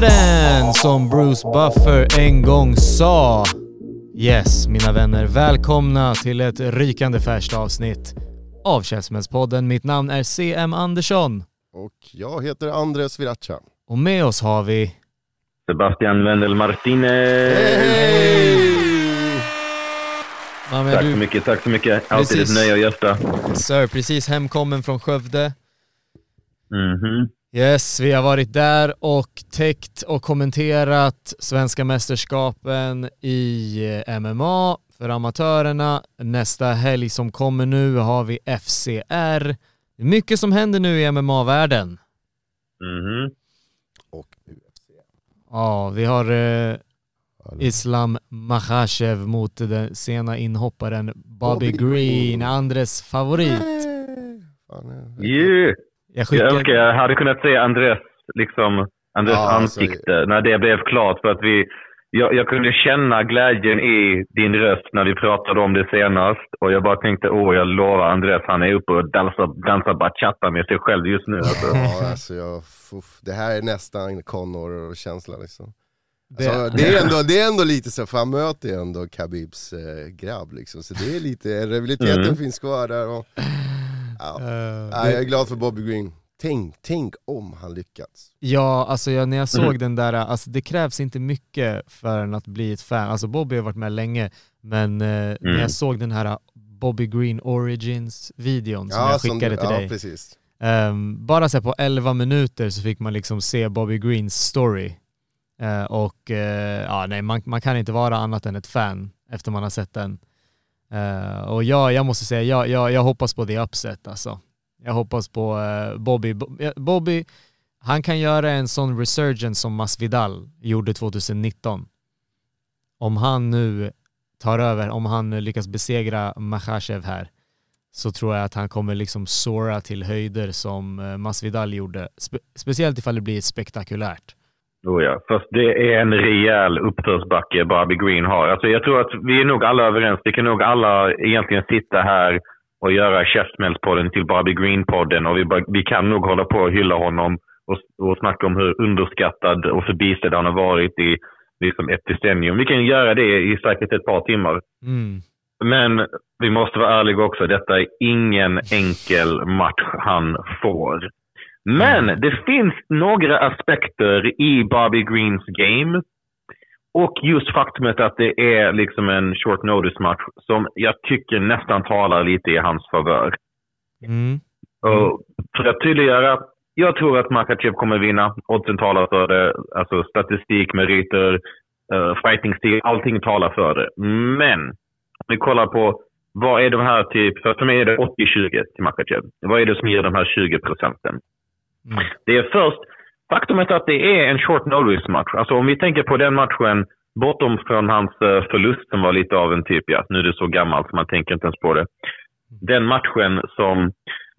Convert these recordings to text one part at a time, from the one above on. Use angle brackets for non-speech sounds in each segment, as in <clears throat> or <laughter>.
Käftsmällspodden som Bruce Buffer en gång sa. Yes, mina vänner, välkomna till ett rykande färskt avsnitt av Käftsmällspodden. Mitt namn är CM Andersson Och jag heter Andres Viracha. och med oss har vi Sebastian Wendel Martinez. Ja, men Tack du- så mycket, tack så mycket. Alltid Precis. ett nöje att gästa. Sir, precis hemkommen från Skövde. Mhm. Yes, vi har varit där och täckt och kommenterat svenska mästerskapen i eh, MMA för amatörerna. Nästa helg som kommer nu har vi FCR. Det är mycket som händer nu i MMA-världen. Mhm. Och UFC. Ja, vi har eh, Islam Makhachev mot den sena inhopparen Bobby, Bobby Green. Andres favorit. Yeah. Jag Jag skickar... önskar jag hade kunnat se Andres, liksom, Andres Ja, alltså- ansikte när det blev klart. För att vi, jag, jag kunde känna glädjen i din röst när vi pratade om det senast. Och jag bara tänkte, åh jag lovar Andres, han är uppe och dansar, dansar bachata med sig själv just nu. Alltså. <laughs> Ja, alltså jag, uff, det här är nästan Connor-känsla liksom. Det- Alltså, det, är ändå, det är ändå lite så, för han möter ju ändå Khabibs eh, grabb liksom. Så det är lite, rivaliteten Mm. finns kvar där och... Ja. Ja, jag är glad för Bobby Green. Tänk, tänk om han lyckats. Ja, alltså jag, när jag såg Mm. den där, alltså det krävs inte mycket för en att bli ett fan. Alltså Bobby har varit med länge, men eh, när Mm. jag såg den här Bobby Green Origins-videon som Ja, jag som skickade du- till ja, dig. precis. Ehm, bara så här på 11 minuter så fick man liksom se Bobby Greens story. Eh, och eh, ja, nej, man, man kan inte vara annat än ett fan efter man har sett den. Uh, och ja, jag måste säga, jag, jag, jag hoppas på the upset alltså. Jag hoppas på uh, Bobby. Bobby, han kan göra en sån resurgence som Masvidal gjorde 2019. Om han nu tar över, om han nu lyckas besegra Makhachev här, så tror jag att han kommer liksom såra till höjder som eh, Masvidal gjorde. Spe speciellt ifall det blir spektakulärt. Oh ja, fast det är en rejäl uppförsbacke Bobby Green har. Alltså jag tror att vi är nog alla överens. Vi kan nog alla egentligen sitta här och göra Käftsmällspodden till Bobby Green-podden och vi, vi kan nog hålla på och hylla honom och, och snacka om hur underskattad och förbisedd han har varit i liksom ett decennium. Vi kan göra det i säkert ett par timmar. Mm. Men vi måste vara ärliga också. Detta är ingen enkel match han får. Men det finns några aspekter i Bobby Greens game och just faktumet att det är liksom en short notice match som jag tycker nästan talar lite i hans favör. Mm. Och för att tydliggöra, jag tror att Makachev kommer vinna. Oddsen talar för det. Alltså statistik, meriter, uh, fighting stil, allting talar för det. Men om vi kollar på vad är de här typ, för för mig är det 80-20 till Makachev. Vad är det som ger de här 20 procenten? Mm. Det är först faktumet att det är en short notice match. Alltså om vi tänker på den matchen bortom från hans eh, förlust som var lite av en typ, ja nu är det så gammalt så man tänker inte ens på det. Den matchen som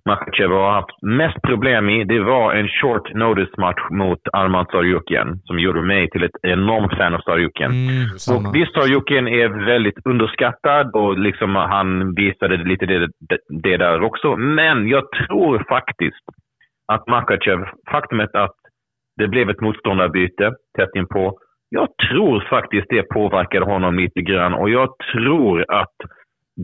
Makhachev har haft mest problem i, det var en short notice match mot Arman Tsarukyan som gjorde mig till ett enormt fan av Tsarukyan. Mm. Samma. Och visst, Tsarukyan är väldigt underskattad och liksom han visade lite det, det, det där också. Men jag tror faktiskt att Makachev, faktumet att det blev ett motståndarbyte tätt inpå. Jag tror faktiskt det påverkade honom lite grann och jag tror att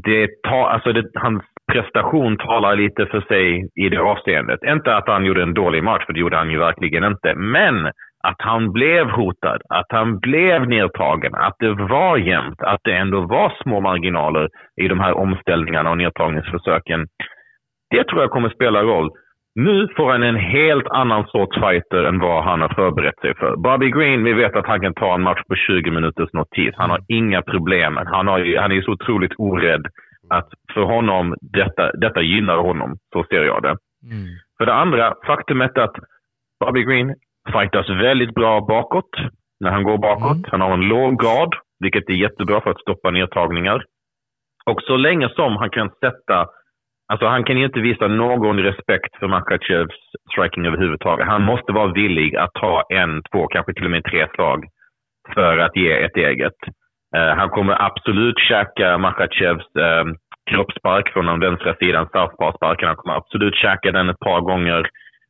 det tar, alltså det, hans prestation talar lite för sig i det avseendet. Inte att han gjorde en dålig match, för det gjorde han ju verkligen inte. Men att han blev hotad, att han blev nedtagen, att det var jämnt, att det ändå var små marginaler i de här omställningarna och nedtagningsförsöken. Det tror jag kommer spela roll. Nu får han en helt annan sorts fighter än vad han har förberett sig för. Bobby Green, vi vet att han kan ta en match på 20 minuters notis. Han har inga problem. Han, har, han är så otroligt orädd att för honom, detta, detta gynnar honom. Så ser jag det. Mm. För det andra, faktumet att Bobby Green fightas väldigt bra bakåt när han går bakåt. Mm. Han har en låg grad, vilket är jättebra för att stoppa nedtagningar. Och så länge som han kan sätta... Alltså han kan ju inte visa någon respekt för Makachevs striking överhuvudtaget. Han måste vara villig att ta en, två, kanske till och med tre slag för att ge ett eget. Eh, han kommer absolut käka Makachevs eh, kroppsspark från den vänstra sidan, southpaw-sparken. Han kommer absolut käka den ett par gånger.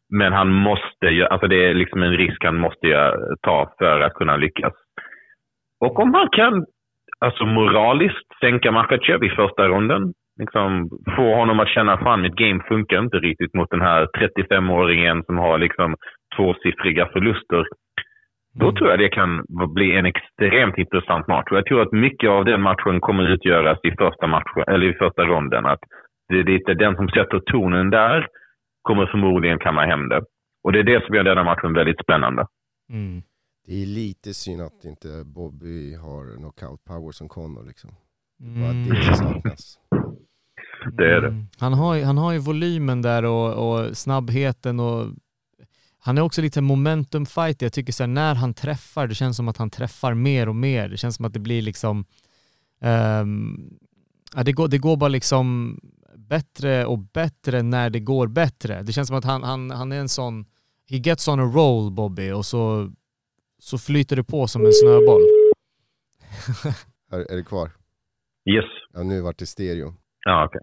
Men han måste ju, alltså det är liksom en risk han måste ta för att kunna lyckas. Och om han kan, alltså moraliskt, sänka Makachev i första ronden, liksom få honom att känna fan mitt game funkar inte riktigt mot den här 35-åringen som har liksom tvåsiffriga förluster. Då tror jag det kan bli en extremt intressant match. Och jag tror att mycket av den matchen kommer utgöras i första, matchen, eller i första ronden. Att det är lite den som sätter tonen där kommer förmodligen kamma hem det. Och det är det som gör denna matchen väldigt spännande. Mm. Det är lite synd att inte Bobby har knockout power som Conor liksom. Bara Mm. det som saknas. Det är det. Mm. Han har, ju- han har ju volymen där och, och snabbheten och han är också lite momentum fighter. Jag tycker så här, när han träffar, det känns som att han träffar mer och mer. Det känns som att det blir liksom, ehm, ja, det, går, det går bara liksom bättre och bättre när det går bättre. Det känns som att han, han, han är en sån, he gets on a roll Bobby och så, så flyter det på som en snöboll. Är, är det kvar? Yes. Ja, nu vart det stereo. Ja, okej.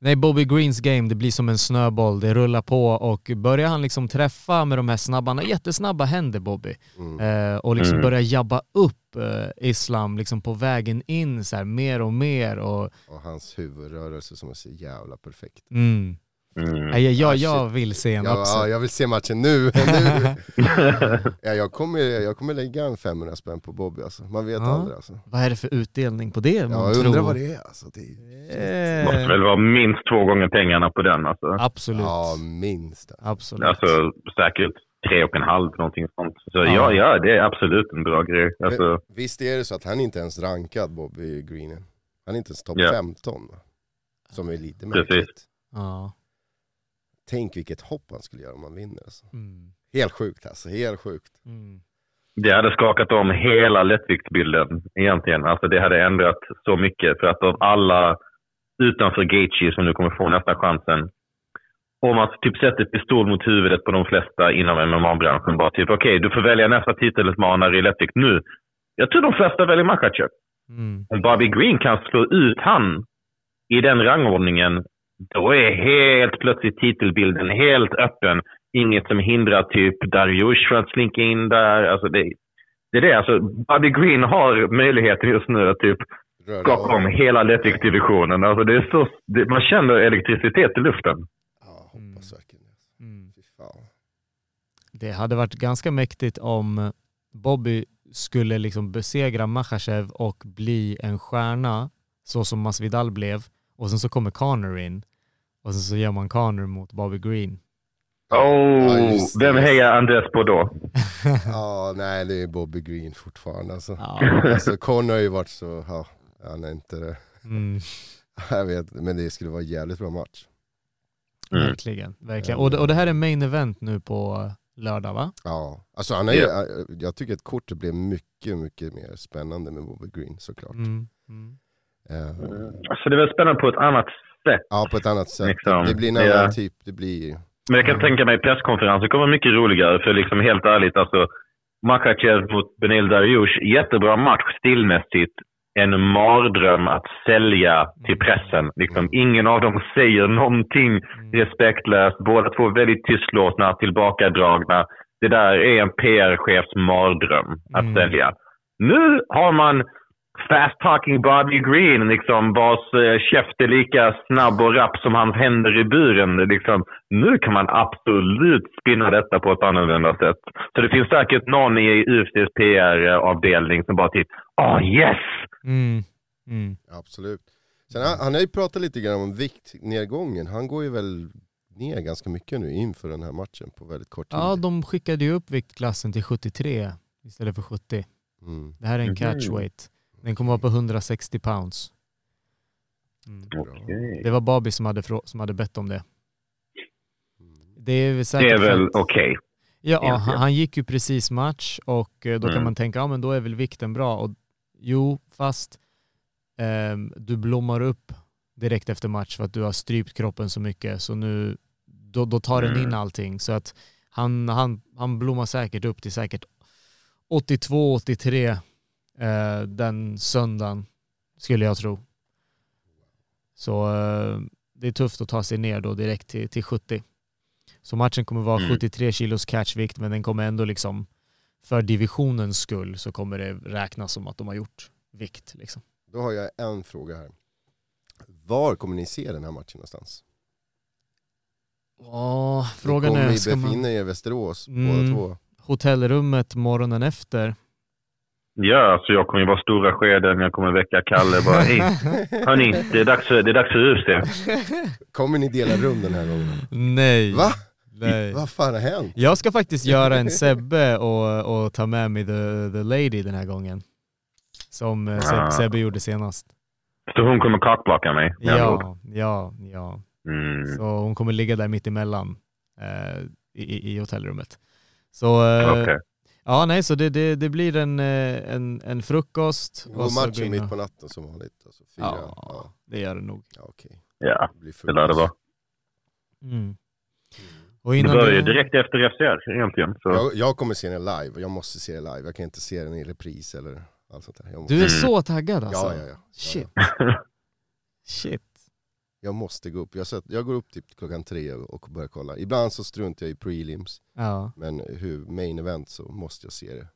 Nej, Bobby Greens game, det blir som en snöboll. Det rullar på och börjar han liksom träffa med de här snabba, han har jättesnabba händer Bobby. Mm. Eh, och liksom Mm. börjar jabba upp eh, Islam liksom på vägen in så här, mer och mer. Och, Och hans huvudrörelse som är så jävla perfekt. mm. Mm. Nej, jag, Ah, jag shit. vill se en Ja, upset. ja, jag vill se matchen nu. <laughs> nu. <laughs> ja, jag, kommer, jag kommer lägga en 500 spänn på Bobby alltså. Man vet Ja. aldrig alltså. Vad är det för utdelning på det? Ja, jag undrar tror? vad det är alltså. Det är, måste Eh, väl vara minst två gånger pengarna på den. Alltså, absolut. ja, minst. absolut. alltså säkert tre och en halv, någonting sånt. Så Ja. ja, ja, det är absolut en bra grej. Alltså, Men, visst är det så att han inte ens rankad Bobby Green? Han är inte ens topp Ja. 15 va? Som är lite Precis. märkligt. Ja. Tänk vilket hopp han skulle göra om han vinner alltså. Mm. Helt sjukt alltså, helt sjukt. Mm. det hade skakat om hela lättviktsbilden egentligen. Alltså det hade ändrat så mycket. För att av alla utanför Gaethje som nu kommer få nästa chansen. Om man typ sätter pistol mot huvudet på de flesta inom MMA-branschen. Bara typ okej, du får välja nästa titelutmanare i lättvikt nu. Jag tror de flesta väljer Makhachev. Mm. Om Bobby Green kan slå ut han i den rangordningen, då är helt plötsligt titelbilden helt öppen. Inget som hindrar typ Dariush från att slinka in där. Alltså det, det är det. Alltså, Bobby Green har möjligheten just nu att typ skaka om hela lättviktsdivisionen. Alltså det är så, det, man känner elektricitet i luften. Ja, hoppas verkligen det. Mm. Fy fan. Det hade varit ganska mäktigt om Bobby skulle liksom besegra Makhachev och bli en stjärna så som Masvidal blev och sen så kommer Conor in och sen så gör man Conor mot Bobby Green. Oh, Ja, vem hejar Andres på då? <laughs> Ja, nej det är Bobby Green fortfarande alltså. Ja. Alltså Conor har ju varit så, ja, han är inte det. Mm, <laughs> Jag vet, men det skulle vara en jävligt bra match. Mm. verkligen. verkligen. Och, det, och det här är main event nu på lördag va? Ja, alltså han är ju, Ja. jag tycker att kortet blev mycket, mycket mer spännande med Bobby Green såklart. Mm. Mm. Eh, Alltså det är väl spännande på ett annat sätt. Ja, på ett annat sätt. Liksom, det blir en ja. annan typ, det blir Men jag kan tänka mig presskonferensen kommer mycket roligare. För liksom helt ärligt, alltså Makhachev mot Benil Dariush, jättebra match stilmässigt. En mardröm att sälja till pressen. Liksom, ingen av dem säger någonting respektlöst. Båda två väldigt tystlåtna, tillbakadragna. Det där är en PR-chefs mardröm att Mm. sälja. Nu har man fast talking Bobby Green, liksom, vars eh, käft är lika snabb och rapp som hans händer i buren. Liksom. Nu kan man absolut spinna detta på ett annorlunda sätt. Så det finns säkert någon i UFCs PR-avdelning som bara typ “Åh yes!” Mm. Mm. absolut. Sen han, han har ju pratat lite grann om viktnedgången, han går ju väl ner ganska mycket nu inför den här matchen på väldigt kort tid. Ja, de skickade ju upp viktklassen till 73 istället för 70. Mm. Det här är en Mhm. catchweight. Den kommer vara på 160 pounds. Mm. Okej. Det var Bobby som hade, frå- som hade bett om det. Det är väl Det är för väl okej. Ja, egentligen. han, han gick ju precis match och eh, då kan Mm. man tänka, ja men då är väl vikten bra. Och, jo, fast ehm, du blommar upp direkt efter match för att du har strypt kroppen så mycket så nu, då, då tar den in Mm. allting. Så att han, han, han blommar säkert upp till säkert 82-83 eh, den söndagen, skulle jag tro. Så eh, det är tufft att ta sig ner då direkt till, till 70. Så matchen kommer vara Mm. 73 kilos catchvikt men den kommer ändå liksom för divisionens skull så kommer det räknas som att de har gjort vikt. Liksom. Då har jag en fråga här. Var kommer ni se den här matchen någonstans? Åh, frågan är, ni ska befinna man er i Västerås Mm. båda två? hotellrummet morgonen efter? Ja, så jag kommer ju vara stora skeden. Jag kommer väcka Kalle bara hej. <laughs> Hörni, det är dags för, det är dags för UFC. Kommer ni dela rum den här gången? Nej. Va? Nej. Vad fan har hänt? Jag ska faktiskt göra en Sebbe och, och ta med mig the, the lady den här gången. Som eh, Seb, Ah. Sebbe gjorde senast. Så hon kommer cockblocka mig? Ja, ja, ja. Mm. Så hon kommer ligga där mitt emellan eh, i, i- i hotellrummet. Så eh, Okej. Ja, nej, så det, det, det blir en, eh, en, en frukost. Så gå matchen mitt och- på natten som vanligt? Alltså fyra? Ja, Ja, det gör det nog. ja okej. Ja, Det blir det lär det vara. Mm. Och Det börjar ju direkt efter FCR egentligen. Så. Jag, jag kommer se den live, och jag måste se den live. Jag kan inte se den i repris eller allt sånt där. Jag måste, Du är Mm. så taggad alltså? ja, ja, ja. Shit. <laughs> Shit. Jag måste gå upp. Jag, sett, jag går upp typ klockan tre och, börjar kolla. Ibland så struntar jag i prelims, Ja. men hur main event så måste jag se det.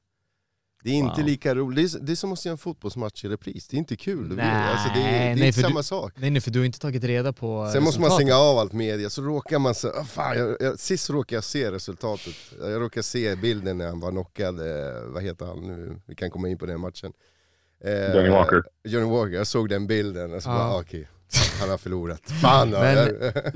Det är inte Wow. lika roligt. Det är, det är som att se en fotbollsmatch i repris. Det är inte kul. Nej, alltså det är, det är nej, inte för samma du- sak. Nej, nej, för du har inte tagit reda på Sen måste man resultatet. stänga av allt media, så råkar man så, ah, fan, jag, jag, sist råkade jag se resultatet. Jag råkade se bilden när han var knockad, eh, vad heter han nu, vi kan komma in på den matchen. Eh, Johnny Walker. Johnny Walker, jag såg den bilden och så Ja. bara, ah, okej, <laughs> han har förlorat. Fan. Men-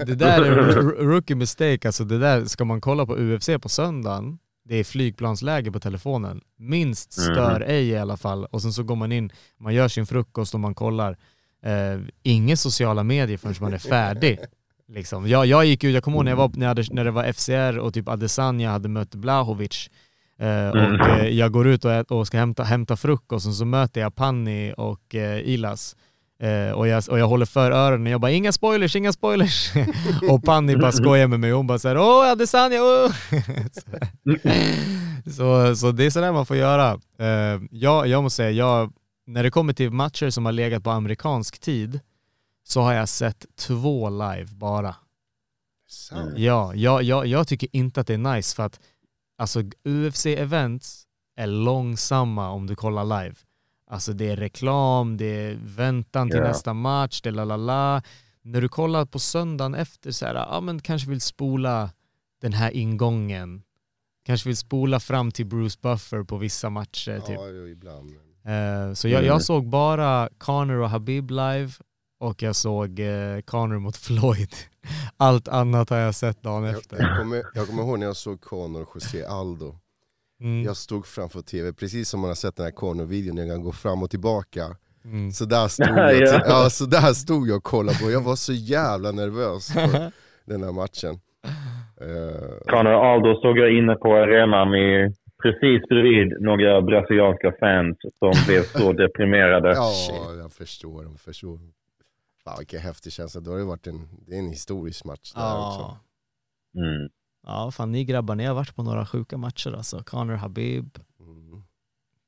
Det där är rookie mistake, alltså det där, ska man kolla på UFC på söndagen, det är flygplansläge på telefonen. Minst Mhm. stör ej i alla fall. Och sen så går man in, man gör sin frukost och man kollar. Eh, inga sociala medier förrän man är färdig. <laughs> Liksom. Jag, jag gick ut, jag kommer ihåg när, jag var, när, jag hade, när det var FCR och typ Adesanya hade mött Blahovic. Eh, och Mm. eh, jag går ut och, och ska hämta, hämta frukost och så möter jag Panni och eh, Ilas. Eh, och, jag, och jag håller för öronen, jag bara inga spoilers, inga spoilers. <laughs> och Panni bara skojar med mig, hon bara såhär åh Adesanya, åh! <laughs> så, så det är sådär man får göra. Eh, jag, jag måste säga, jag, när det kommer till matcher som har legat på amerikansk tid så har jag sett två live bara. Ja, jag, jag, jag tycker inte att det är nice för att alltså UFC-events är långsamma om du kollar live. Alltså det är reklam, det är väntan till Ja. nästa match, det är la la la. När du kollar på söndagen efter så här, ja men kanske vill spola den här ingången. Kanske vill spola fram till Bruce Buffer på vissa matcher. Typ. Ja, ibland. Eh, så jag, Mm. jag såg bara Conor och Habib live och jag såg eh, Conor mot <laughs> Floyd. Allt annat har jag sett dagen efter. jag, kommer, jag kommer ihåg när jag såg Conor och José Aldo. Mm. Jag stod framför tv, precis som man har sett den här Conor-videon när han går fram och tillbaka. Mm. Så där stod <laughs> Ja. jag, ja, så där stod jag och kollade på, jag var så jävla nervös för <laughs> den här matchen. Eh, Conor Aldo såg jag inne på arenan i, precis bredvid några brasilianska fans som blev så <laughs> deprimerade. ja, jag förstår, jag förstår. Fan vilken häftig känsla, då har det varit en, det är en historisk match där också. Ja. Mm. Ja, fan ni grabbar, ni har varit på några sjuka matcher alltså. Conor Habib, Mm.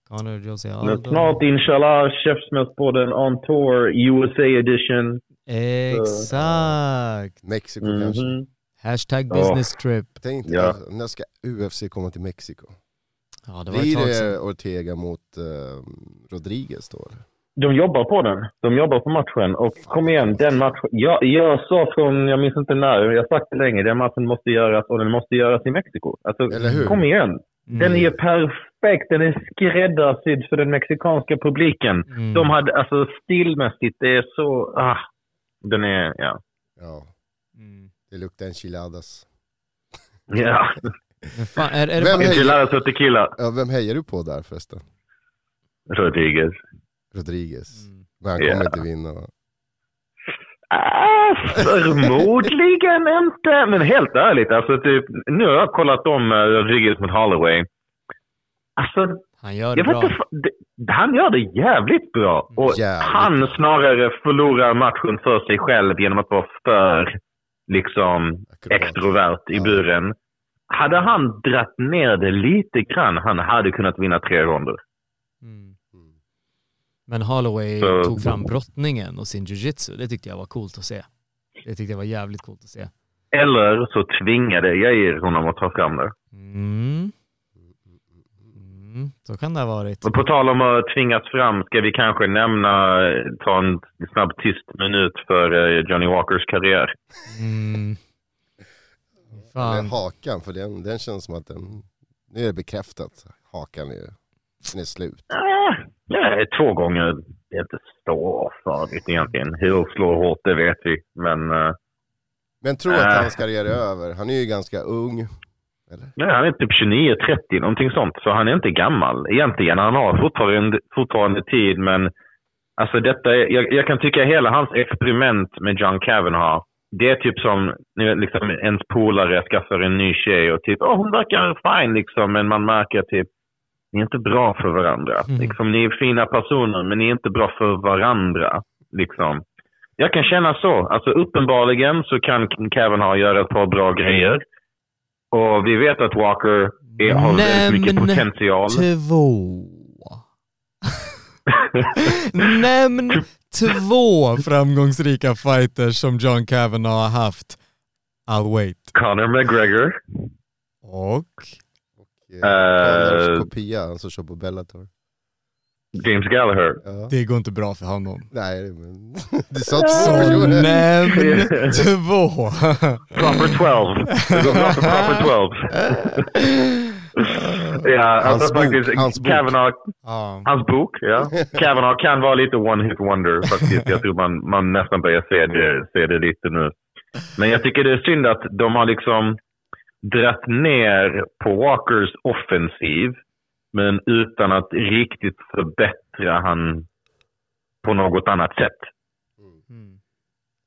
Conor Jose Aldo. snart inshallah, Käftsmällspodden on tour, USA edition. Exakt! Mexiko Mhm. kanske. Hashtag business trip. Tänk dig, Ja. alltså, när ska UFC komma till Mexiko? Ja, det Blir det. Ortega mot eh, Rodriguez då? eller? De jobbar på den. De jobbar på matchen. Och kom igen, den matchen. Jag, jag sa från, jag minns inte när, jag har sagt det länge, den matchen måste göras och den måste göras i Mexiko. Alltså, Eller hur? kom igen. Den Mm. är perfekt. Den är skräddarsydd för den mexikanska publiken. Mm. De hade, alltså stilmässigt, det är så, ah. Den är, ja. Ja. Mm. Det luktar enchiladas. Ja, fan, är, är det Vem bara, hejar- enchiladas och tequila. Ja, vem hejar du på där förresten? Rodriguez. Rodriguez. Mm. Men han kommer inte vinna va? Ah, förmodligen inte. Men helt ärligt, alltså typ, nu har jag kollat om uh, Rodriguez mot Holloway. Alltså, han gör det bra. inte, han gör det jävligt bra. Och Jävligt. han snarare förlorar matchen för sig själv genom att vara för liksom extrovert i Ja. buren. Hade han dratt ner det lite grann, han hade kunnat vinna tre ronder. Mm. Men Holloway Så- tog fram brottningen och sin jujitsu. Det tyckte jag var coolt att se. Det tyckte jag var jävligt coolt att se. Eller så tvingade Jair honom att ta fram det. Mm. Mm. Så kan det ha varit. Och på tal om att tvingas fram ska vi kanske nämna, ta en snabb tyst minut för eh, Johnny Walkers karriär. Mm. Eller Fan. hakan, för den, den känns som att den... Nu är det bekräftat. Hakan är, den är slut. Ah, ja, två gånger, det är inte så farligt egentligen. Hill slår hårt, det vet vi. Men eh, Men tror att hans karriär är över. Han är ju ganska ung. Eller? nej, han är typ 29-30, någonting sånt. Så han är inte gammal egentligen. Han har fortfarande, fortfarande tid, men alltså detta, är- jag, jag kan tycka hela hans experiment med John Kavanaugh, det är typ som liksom, ens polare skaffar en ny tjej och typ, åh hon verkar fine liksom, men man märker typ, ni är inte bra för varandra. Mm. Liksom, ni är fina personer, men ni är inte bra för varandra. Liksom. Jag kan känna så. Alltså uppenbarligen så kan Kavanaugh göra ett par bra grejer. Och vi vet att Walker är, har väldigt mycket Nämn potential. Två. <laughs> Nämn två framgångsrika fighters som John Kavanaugh har haft. I'll wait. Conor McGregor. Och? Eh. Connors kopia, han som kör på Bellator. James Gallagher. Ja. Det går inte bra för honom. Nej, men... <laughs> Du sa två Så nämn <laughs> två. Proper 12. proper, proper 12. <laughs> ja, Hans alltså bok, faktiskt, hans bok. Kavanaugh, Ja. hans bok, ja. Kavanaugh kan vara lite one-hit wonder faktiskt. Jag tror man, man nästan börjar se det, se det lite nu. Men jag tycker det är synd att de har liksom dratt ner på Walkers offensiv, men utan att riktigt förbättra han på något annat sätt. Mm.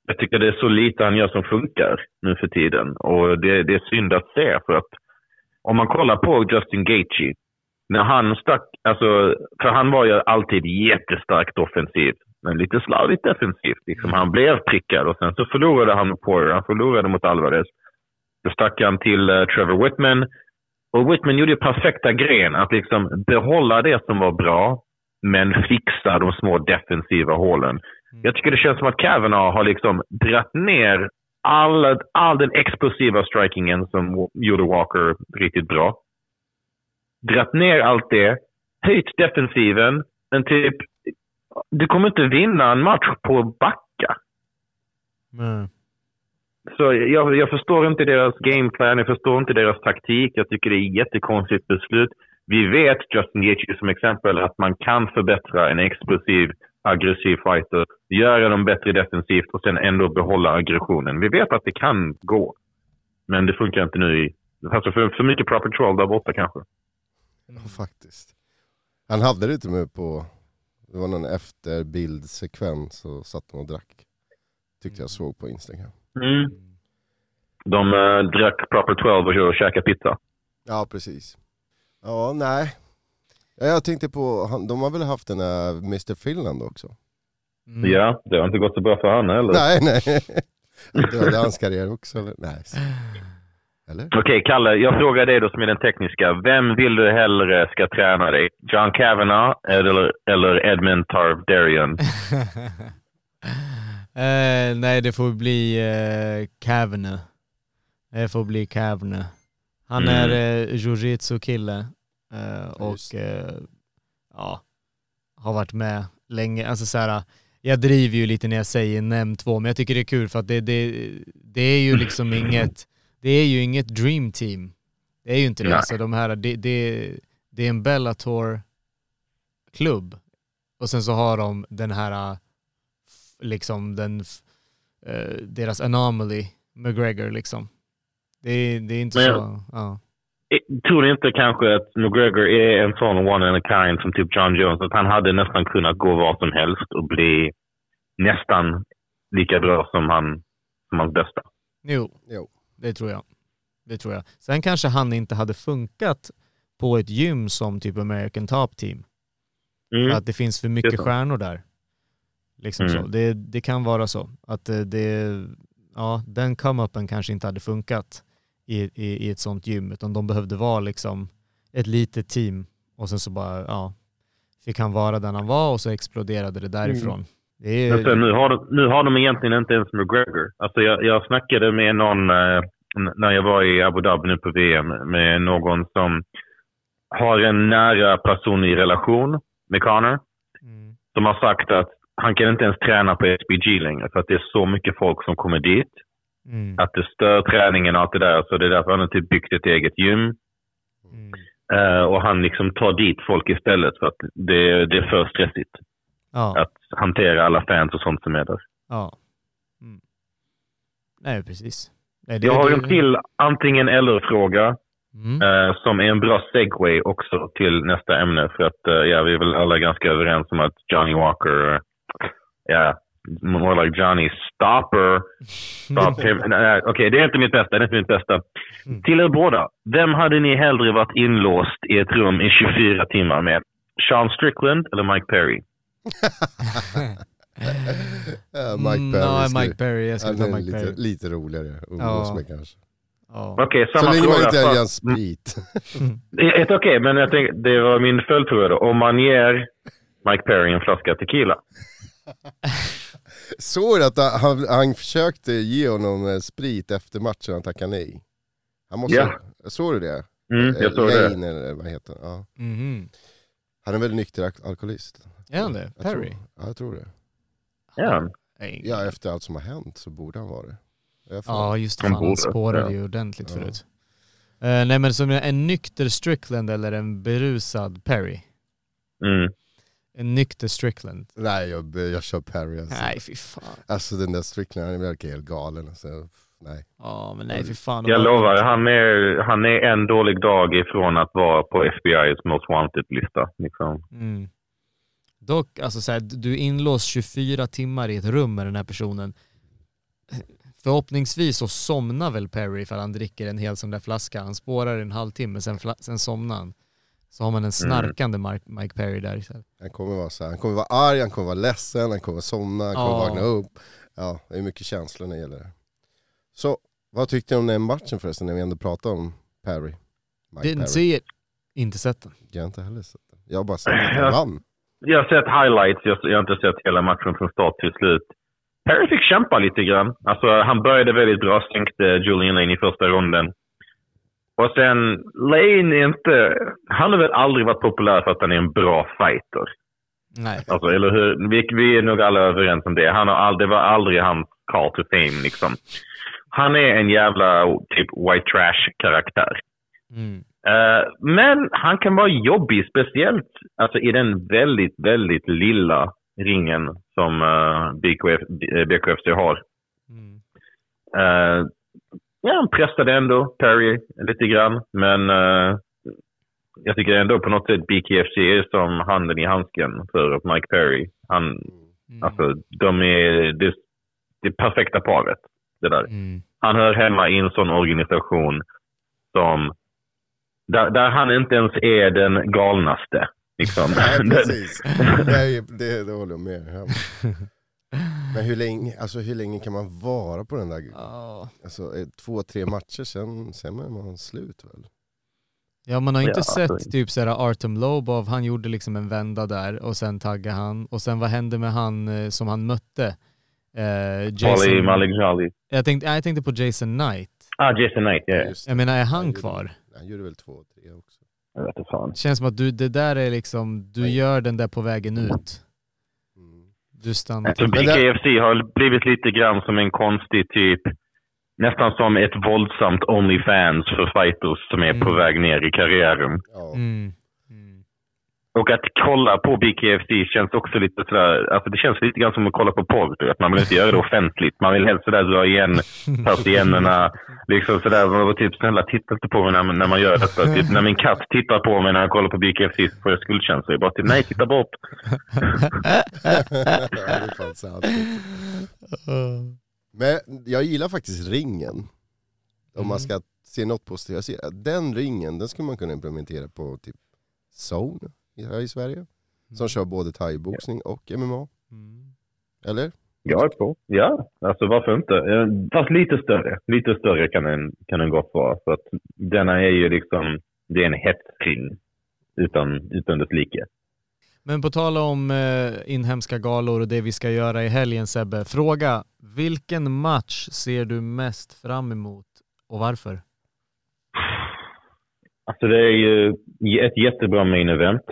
Jag tycker det är så lite han gör som funkar nu för tiden. Och det, det är synd att se för att om man kollar på Justin Gaethje, när han stack, alltså, för han var ju alltid jättestarkt offensivt, men lite slarvigt defensivt. Liksom. Han blev prickad och sen så förlorade han mot Poirier, han förlorade mot Alvarez. Då stack han till eh, Trevor Whitman. Och Whitman gjorde ju perfekta grejen att liksom behålla det som var bra, men fixa de små defensiva hålen. Jag tycker det känns som att Kavanaugh har liksom dratt ner all, all den explosiva strikingen som gjorde Walker riktigt bra. Dratt ner allt det, höjt defensiven, men typ, du kommer inte vinna en match på att backa. Mm. Så jag, jag förstår inte deras gameplan, jag förstår inte deras taktik. Jag tycker det är ett jättekonstigt beslut. Vi vet, Justin Gaethje som exempel, att man kan förbättra en explosiv, aggressiv fighter, göra dem bättre defensivt och sen ändå behålla aggressionen. Vi vet att det kan gå. Men det funkar inte nu i... Alltså för, för mycket proper troll där borta kanske. Ja, faktiskt. Han hade det till och med på, det var någon efterbildsekvens och satt och drack. Tyckte jag såg på Instagram. Mm. De äh, drack proper 12 och, och käkade pizza. Ja, precis. Ja, nej. Ja, Jag tänkte på, han- de har väl haft den här Mr Finland också? Mm. Ja, det har inte gått så bra för han heller. Nej, nej. <laughs> Dödade hans karriär också eller? Nej. Eller? Okej, Kalle, jag frågar dig då som är den tekniska. Vem vill du hellre ska träna dig? John Kavanagh eller, eller Edmund Tarvdarian? <laughs> Eh, nej, det får bli Kavne. Det får bli Kavne. Han Mm. är uh, jujitsu-kille eh, och eh, ja, har varit med länge. Alltså så här, jag driver ju lite när jag säger nämn två, men jag tycker det är kul för att det, det, det är ju liksom inget, det är ju inget dream team. Det är ju inte det. Nej. Alltså de här, det, det, det är en Bellator-klubb och sen så har de den här, eh, liksom den, eh, deras anomaly McGregor liksom. Det är, det är inte Men- så... Ja. Eh, Tror ni inte kanske att McGregor är en sån one in a kind som typ John Jones? Att han hade nästan kunnat gå var som helst och bli nästan lika bra som, han, som hans bästa. Jo, Jo. det tror jag. Det tror jag. Sen kanske han inte hade funkat på ett gym som typ American Top Team. Mm. Att det finns för mycket stjärnor där. Liksom Mm. så. Det, det kan vara så. Att eh, det, ja, den come-upen kanske inte hade funkat i, i, i ett sånt gym, utan de behövde vara liksom ett litet team och sen så bara, ja, fick han vara den han var och så exploderade det därifrån. Det är, sen, nu, har de, nu har de egentligen inte ens McGregor. Alltså jag, jag snackade med någon eh, när jag var i Abu Dhabi nu på VM med någon som har en nära personlig relation med Conor. mm, Som har sagt att han kan inte ens träna på SBG längre för att det är så mycket folk som kommer dit. mm, Att det stör träningen och allt det där. Så det är därför han har typ byggt ett eget gym. mm. Eh, och han liksom tar dit folk istället för att det, det är för stressigt Ja, att hantera alla fans och sånt som är där. ja. Mm. Nej, precis. Nej, det- Jag har det- en till antingen eller-fråga Mm. eh, som är en bra segway också till nästa ämne. För att eh, ja, vi är väl alla ganska överens om att Johnny Walker, ja, more like Johnny Stopper. Stop <laughs> Okej, det är inte mitt bästa. Det är inte mitt bästa. Mm. Till er båda. Vem hade ni hellre varit inlåst i ett rum i 24 timmar med? Sean Strickland eller Mike Perry? <laughs> Ja, Mike Mm, Perry. ja, ska- Mike Perry. Jag skulle ta Mike lite, Perry. lite roligare att Ja. umgås med kanske. Ja. Okej, Så samma länge man fråga. inte sprit. <laughs> Det är ett okej, men jag tänkte, det var min följdfråga då. Om man ger Mike Perry en flaska tequila. <laughs> Såg du att han, han försökte ge honom eh, sprit efter matchen, han tackade nej? Han måste, Ja. Såg du det? Mm, jag såg det. Lane eller vad heter han? Ja. Mhm. Han är väl nykter al- alkoholist? Är han det? Jag Perry? Tror, ja, jag tror det. Ja. Ja, efter allt som har hänt så borde han vara det. Ja, just det. Han han borde, spårade ja. ju ordentligt Ja. förut. Eh, nej men som en nykter Strickland eller en berusad Perry? Mm. En nykter Strickland? Nej, jag, jag kör Perry alltså. Nej fy fan. Alltså den där Strickland, han verkar helt galen. Alltså. Nej. Ja men nej fy fan. Jag lovar, han är, han är en dålig dag ifrån att vara på FBI's Most Wanted-lista. Liksom. Mm. Dock, alltså så här, du är inlåst 24 timmar i ett rum med den här personen. Förhoppningsvis så somnar väl Perry för han dricker en hel sån där flaska. Han spårar i en halvtimme, sen, sen somnar han. Så har man en snarkande Mark, Mike Perry där istället. Han kommer vara så här, han kommer vara arg, han kommer vara ledsen, han kommer somna, han kommer Ja. vakna upp. Ja, det är mycket känslor när det gäller det. Så, vad tyckte ni om den matchen förresten när vi ändå pratade om Perry? Mike see it. Inte sett den. Jag har inte heller sett den. Jag har bara sett att han vann. Jag har sett highlights, jag, jag har inte sett hela matchen från start till slut. Perry fick kämpa lite grann. Alltså, han började väldigt bra, sänkte Julian Lane i första ronden. Och sen, Lane är inte... Han har väl aldrig varit populär för att han är en bra fighter. Nej. Alltså, eller hur? Vi, vi är nog alla överens om det. Han har aldrig, det var aldrig hans call to fame liksom. Han är en jävla typ white trash-karaktär. Mm. Eh, men han kan vara jobbig, speciellt alltså, i den väldigt, väldigt lilla ringen som uh, BKF, eh, BKFC har. Mm. Eh, ja, han pressade ändå Perry lite grann, men eh, jag tycker ändå på något sätt BKFC är som handen i handsken för Mike Perry. Han, Mm. alltså, de är det, det perfekta paret. Det där. Mm. Han hör hemma i en sån organisation som där, där han inte ens är den galnaste. Liksom. Nej, <laughs> precis. Nej, det, det håller jag med om. <laughs> Men hur länge, alltså, hur länge kan man vara på den där, Ja. alltså, eh, två, tre matcher, sen, sen är man slut väl? Ja man har inte Ja, sett alltså- typ såhär Artem Lobov, han gjorde liksom en vända där och sen taggade han och sen vad hände med han eh, som han mötte? Eh, Jason, Malik Jali. jag, tänkte, jag tänkte på Jason Knight. Ah, Jason Knight, ja. Det. Jag menar är Han han gjorde- kvar? Han gjorde väl två, tre också. Jag vet inte fan. Det känns som att du, det där är liksom, du Nej. gör den där på vägen ut. Du stannar till. BKFC har blivit lite grann som en konstig typ, nästan som ett våldsamt Onlyfans för fighters som är på Mm. väg ner i karriären. Ja. Mm. Mm. Och att kolla på BKFC känns också lite sådär, alltså det känns lite grann som att kolla på porr. du vet. Man vill inte göra det offentligt. Man vill helst sådär dra igen <laughs> persiennerna. Liksom sådär, man var typ snälla titta inte på mig när, när man gör detta. Typ, när min katt tittar på mig när jag kollar på BKFC så får jag skuldkänslor. Jag bara typ, nej titta bort. Men jag gillar faktiskt ringen. Om man ska se något positivt. Den ringen, den skulle man kunna implementera på typ Zone här i Sverige. Som kör både thaiboxning och MMA. Eller? Jag är på. Ja, alltså varför inte? Eh, Fast lite större. Lite större kan den, kan den gott vara. Så att denna är ju liksom, det är en hetsring utan, utan dess like. Men på tal om eh, inhemska galor och det vi ska göra i helgen Sebbe. Fråga, vilken match ser du mest fram emot och varför? Alltså det är ju ett jättebra main event.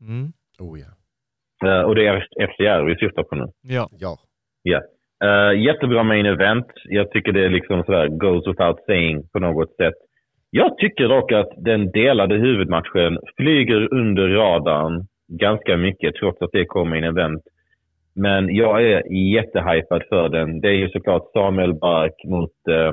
Mm. Oh ja. Eh, Och det är FCR vi syftar på nu. Ja. Ja. Ja. Eh, jättebra main event. Jag tycker det är liksom sådär goes without saying på något sätt. Jag tycker dock att den delade huvudmatchen flyger under radarn ganska mycket trots att det kommer in event. Men jag är jättehypad för den. Det är ju såklart Samuel Bark mot uh,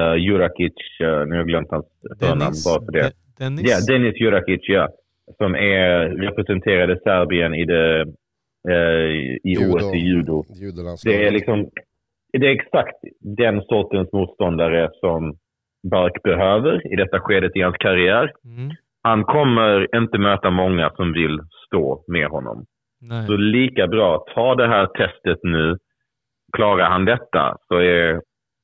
uh, Jurakic. Uh, nu har jag glömt hans förnamn bara för det. De- Dennis? Ja, Dennis Jurakic, ja. Som är representerade Serbien i, det, eh, i OS i judo. Det är liksom, det är exakt den sortens motståndare som Bark behöver i detta skedet i hans karriär. Mm. Han kommer inte möta många som vill stå med honom. Nej. Så lika bra, ta det här testet nu. Klarar han detta så är...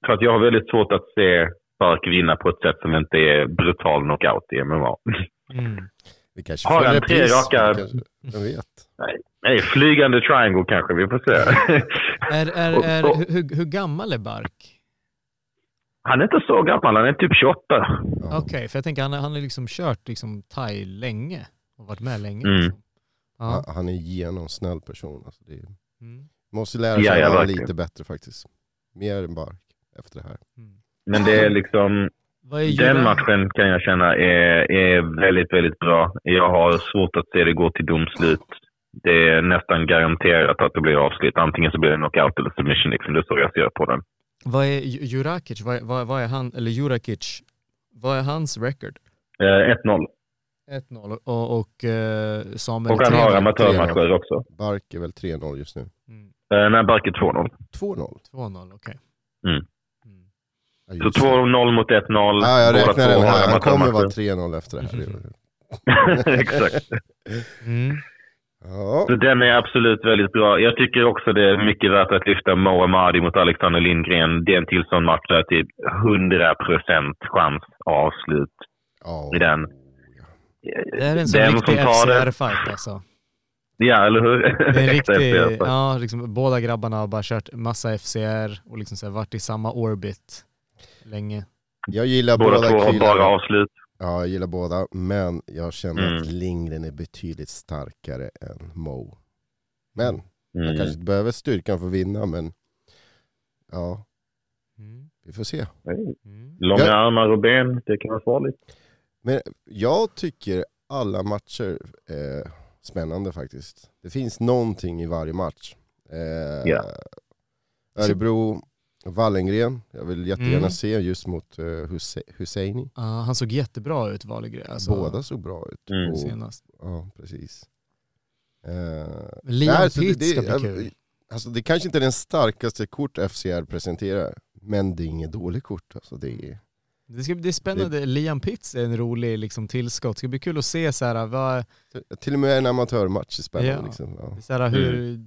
För att jag har väldigt svårt att se Bark vinna på ett sätt som inte är brutal knockout i MMA. Mm. Vi kanske Har en han tre raka- Vem vet? Nej, flygande triangle kanske, vi får se. <laughs> Är, är, Och- är, och- hur, hur gammal är Bark? Han är inte så gammal, han är typ 28. Okej, för jag tänker han, har- han har liksom kört liksom thai länge och varit med länge. Mm. Liksom. Ja. Han- är genomsnäll person. Alltså det är, Mm. måste lära sig ja, honom lite bättre faktiskt. Mer än Bark efter det här. Men det är liksom, den matchen kan jag känna är, är väldigt, väldigt bra. Jag har svårt att se det gå till domslut. Det är nästan garanterat att det blir avslut. Antingen så blir det knockout eller submission. Liksom. Det är så jag ser på den. Vad är Ju- Jurakic? Vad, vad, vad är han, eller Jurakic? Vad är hans record? Eh, 1-0. 1-0 och, och eh, Samuel Och han 3-0. har amatörmatcher också. Bark är väl 3-0 just nu. Mm. Eh, nej, Bark är 2-0. 2-0. 2-0, okej. Mm. Mm. Ja, Så just det. 2-0 mot 1-0. Ja, jag räknar den här. Han kommer vara 3-0 efter det här. <laughs> Exakt. Mm. Ja, Så den är absolut väldigt bra. Jag tycker också det är mycket värt att lyfta Mo Amadi mot Alexander Lindgren. Det är en till sån match där typ 100% chans avslut ja. i den. Det är en sån Den riktig FCR-fight alltså. Ja, eller hur? Det är en <laughs> riktig, ja, liksom, båda grabbarna har bara kört massa FCR och liksom så här, varit i samma orbit länge. Jag gillar Båda båda, två har bara avslut. Ja, jag gillar båda. Men jag känner Mm. att Lindgren är betydligt starkare än Mo. Men han Mm. kanske inte behöver styrkan för att vinna, men ja, Mm. vi får se. Mm. Långa Ja. armar och ben, det kan vara farligt. Men jag tycker alla matcher är spännande faktiskt. Det finns någonting i varje match. Eh, Ja. Örebro, Wallengren, jag vill jättegärna Mm. se just mot uh, Huse- Husseini. Ja, han såg jättebra ut Wahlgren. Alltså, Båda såg bra ut. Mm. Och- senast. Ja, precis. Men Liam nej, så Pitts ska bli kul. Alltså det kanske inte är den starkaste kort FCR presenterar, men det är inget dåligt kort. Alltså det är, Det ska bli det är spännande. Liam Pitts är en rolig liksom, tillskott. Det ska bli kul att se så här, vad, till och med en amatörmatch är spännande. Ja. Liksom. Ja. så här, hur...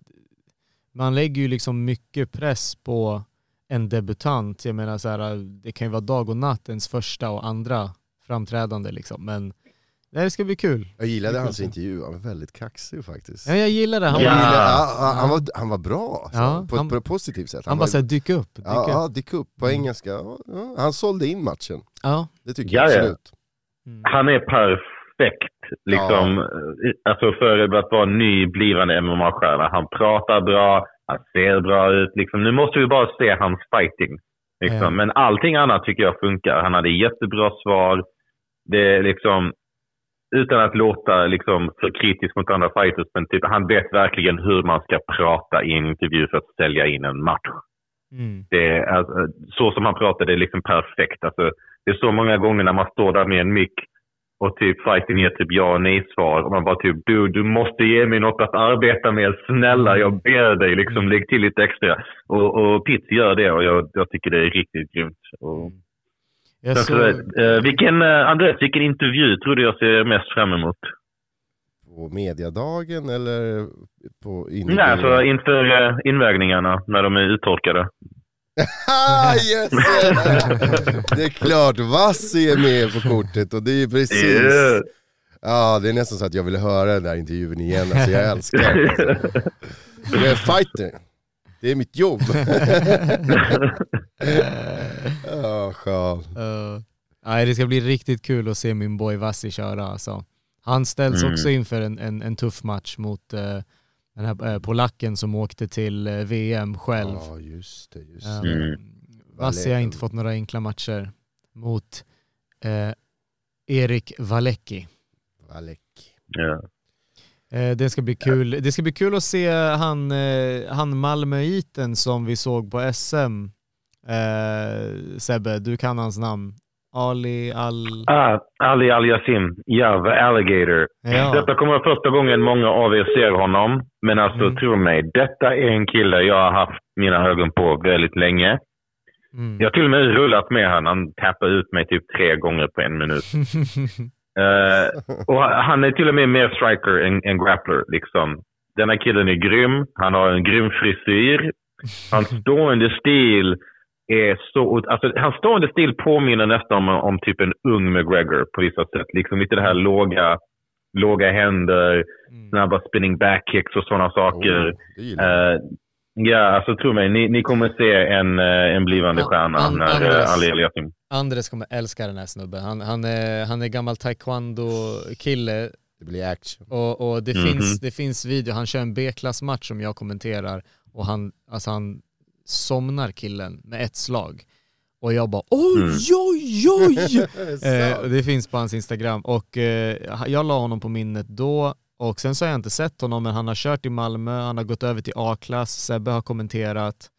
Man lägger ju liksom mycket press på en debutant. Jag menar så här, det kan ju vara dag och natt ens första och andra framträdande liksom. Men det här ska bli kul. Jag gillade Det hans kul. intervju, han var väldigt kaxig faktiskt. Ja, jag gillar det. Han, Ja. Bara, gillade, ja, han, han, var, han var bra, alltså, Ja, på, ett, han- på ett positivt sätt. han bara var, såhär, dyk upp. Dyk ja, upp. ja, dyk upp på Mm. engelska. Han sålde in matchen, Ja. det tycker Ja, jag ja. absolut. Mm. Han är perfekt liksom, alltså för att vara ny blivande MMA-stjärna. Han pratar bra, han ser bra ut. Liksom. Nu måste vi bara se hans fighting. Liksom. Ja. Men allting annat tycker jag funkar. Han hade jättebra svar. Det är liksom, utan att låta liksom för kritisk mot andra fighters, men typ, han vet verkligen hur man ska prata i en intervju för att sälja in en match. Mm. Det alltså, så som han pratar, det är liksom perfekt. Alltså, det är så många gånger när man står där med en mick och typ fighten ger typ ja och nej-svar. Och man bara typ du, du måste ge mig något att arbeta med. Snälla, jag ber dig. Liksom, lägg till lite extra. Och, och Pitt gör det och jag, jag tycker det är riktigt grymt. Och, Jag sen såg, så, eh, vilken, eh, Andreas, vilken intervju tror du jag ser mest fram emot? På mediadagen eller på Nej, alltså inför eh, invägningarna när de är uttorkade. Ah, yes, yes. Det är klart, Vassi är med på kortet och det är ju precis Yeah. Ja, det är nästan så att jag vill höra den där intervjun igen, alltså jag älskar det alltså. Jag är fighter, det är mitt jobb. <laughs> Ja, skön. eh, nej, det ska bli riktigt kul att se min boy Vassi köra. Alltså. Han ställs Mm. också inför en, en, en tuff match mot eh, den här eh, polacken som åkte till eh, VM själv. Ja, just det, just Eh, det. Mm. Vassi har inte fått några enkla matcher mot eh, Erik Valecki. Valek. Ja. Eh, det ska bli kul. Det ska bli kul att se han, eh, han Malmöiten som vi såg på SM. Eh, Sebbe, du kan hans namn. Ali Al... Ah, Ali Al Yassim. Ja, The Alligator. Ja. Detta kommer vara första gången många av er ser honom. Men alltså, Mm. tro mig. Detta är en kille jag har haft mina ögon på väldigt länge. Mm. Jag har till och med rullat med honom. Han tappade ut mig typ tre gånger på en minut. <laughs> Eh, och han är till och med mer striker än, än grappler. Liksom. Den här killen är grym. Han har en grym frisyr. Hans <laughs> stående stil är så... Alltså, hans stående stil påminner nästan om, om typ en ung McGregor på vissa sätt. Liksom lite det här låga, låga händer, Mm. snabba spinning backkicks och sådana saker. Oh. Eh, ja, alltså tro mig, ni, ni kommer se en, eh, en blivande An- stjärna an- när Andres. uh, Ali Eliasim. Andres kommer älska den här snubben. Han, han, är, han är gammal taekwondo-kille Det blir action. och, och det, Mhm. finns, det finns video. Han kör en B-klassmatch som jag kommenterar och han, alltså han somnar killen med ett slag. Och jag bara oj, Mm. oj, oj! <laughs> eh, det finns på hans Instagram och eh, jag la honom på minnet då och sen så har jag inte sett honom men han har kört i Malmö, han har gått över till A-klass, Sebbe har kommenterat.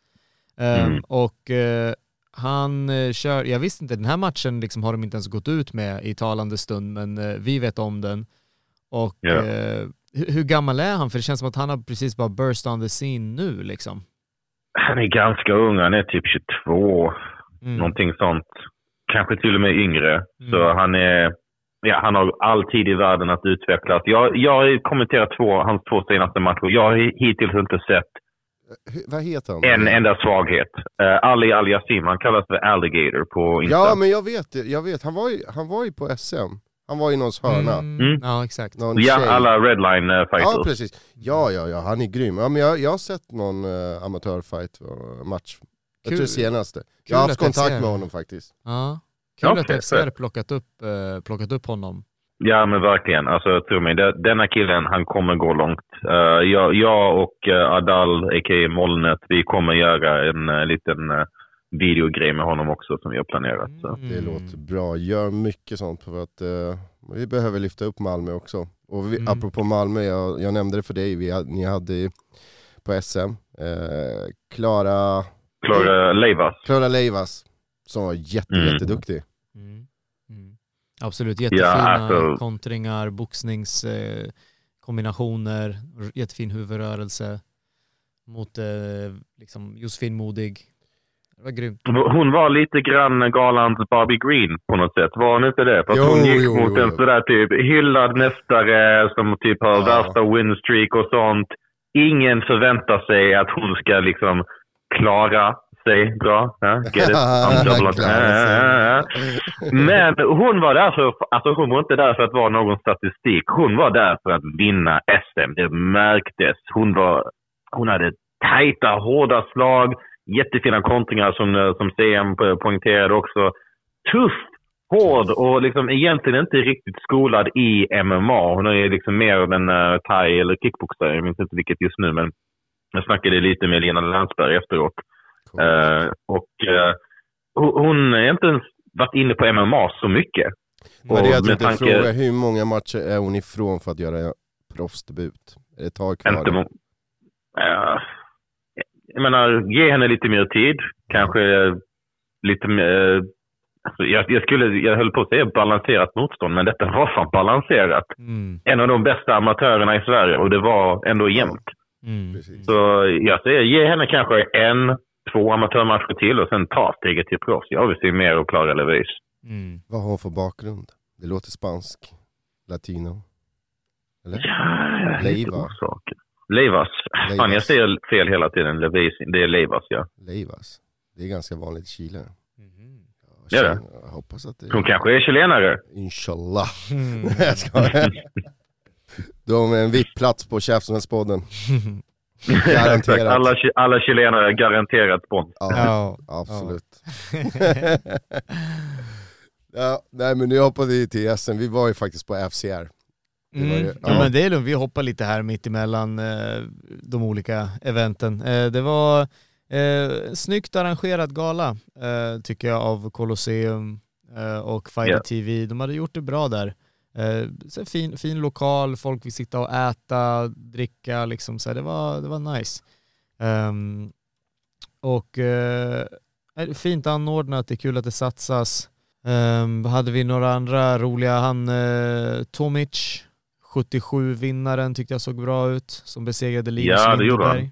Ehm, Mm. Och eh, han eh, kör, jag visste inte, den här matchen liksom har de inte ens gått ut med i talande stund men eh, vi vet om den. Och eh, hur, hur gammal är han? För det känns som att han har precis bara burst on the scene nu liksom. Han är ganska ung, han är typ 22. Mm. Någonting sånt. Kanske till och med yngre. Mm. Så han är... Ja, han har all tid i världen att utvecklas. Jag, jag har kommenterat två, hans två senaste matcher. Jag har hittills inte sett Hur- Vad heter han? en enda svaghet. Uh, Ali Al Yassim, han kallas för Alligator på Insta. Ja, men jag vet det. Jag vet. Han var ju, han var ju på SM. Han var i någons hörna. Mm. Mm. Ja, exakt. Någon Ja, tjej. alla Redline uh, fighters. Ja, precis. Ja, ja, ja, han är grym. Ja, men jag, jag har sett någon uh, amatörfight uh, match. Jag Kul- tror senaste. kul Jag har haft jag kontakt med honom faktiskt. Ja. Kul Okej, att FCR plockat upp, eh, plockat upp honom. Ja, men verkligen. Alltså, tro mig, det, denna killen, han kommer gå långt. Eh, jag, jag och uh, Adal, a.k.a. Molnet, vi kommer göra en uh, liten uh, videogrej med honom också som vi har planerat. Så. Det låter bra. Gör mycket sånt för att eh, vi behöver lyfta upp Malmö också. Och vi, Mm. apropå Malmö, jag, jag nämnde det för dig, vi, ni hade på SM, eh, Klara Klara Leivas. Klara Leivas, som var jätte, Mm. jätteduktig. Mm. Mm. Absolut, jättefina alltså- kontringar, boxningskombinationer, eh, jättefin huvudrörelse mot eh, liksom Josefin Modig. Det var grymt. Hon var lite grann galans Barbie Green på något sätt. Var hon inte det? För Jo, hon gick jo, mot jo. en sådär typ hyllad mästare som typ har Ja. värsta winstreak och sånt. Ingen förväntar sig att hon ska liksom klara sig bra. Ja, get it? <laughs> Men hon var där för, alltså hon var inte där för att vara någon statistik. Hon var där för att vinna SM. Det märktes. Hon var, hon hade tajta, hårda slag, jättefina kontringar som, eh, som CM po- poängterade också. Tuff, hård och liksom egentligen inte riktigt skolad i MMA. Hon är liksom mer av en uh, thai eller kickboxare. Jag minns inte vilket just nu, men jag snackade lite med Lena Landsberg efteråt. Eh, och ho- hon har inte ens varit inne på MMA så mycket. Var det jag tänkte tanke- fråga, hur många matcher är hon ifrån för att göra proffsdebut? Är det ett tag kvar? Inte må- Ja, jag menar, ge henne lite mer tid. Kanske lite mer... Alltså jag, jag, skulle, jag höll på att säga balanserat motstånd, men detta var fan balanserat. Mm. En av de bästa amatörerna i Sverige och det var ändå jämnt. Mm. Så jag säger, ge henne kanske en, två amatörmatcher till och sen ta steget till proffs. Jag vill se mer av Clara Levis. Mm. Vad har hon för bakgrund? Det låter spansk, latino. Eller? Ja, lite Leiva. Leivas. Leivas. Fan, jag säger fel hela tiden. Levis. Det är Leivas, ja. Leivas. Det är ganska vanligt i Chile. Mhm. Jag, Är det? jag hoppas att det Hon kanske är chilenare. Inshallah. Mm. <laughs> jag skojar. <laughs> De är en VIP-plats på Käftsmällspodden. <laughs> Garanterat. alla, alla chilenare är garanterat spons. Ja, Ja. absolut. ja, nej men nu hoppar vi till SM. Vi var ju faktiskt på FCR. Det Mm. ju- Ja. ja. men det är lugnt, vi hoppar lite här mitt emellan eh, de olika eventen. Eh, det var eh, snyggt arrangerad gala eh, tycker jag av Colosseum eh, och Fighter Ja. TV. De hade gjort det bra där. Eh, så fin, fin lokal, folk vill sitta och äta, dricka liksom. Så det, var, det var nice. Ehm, och eh, fint anordnat, det är kul att det satsas. Um, hade vi några andra roliga, han eh, Tomic, 77-vinnaren tyckte jag såg bra ut, som besegrade Linus Ja, det gjorde Lindeberg.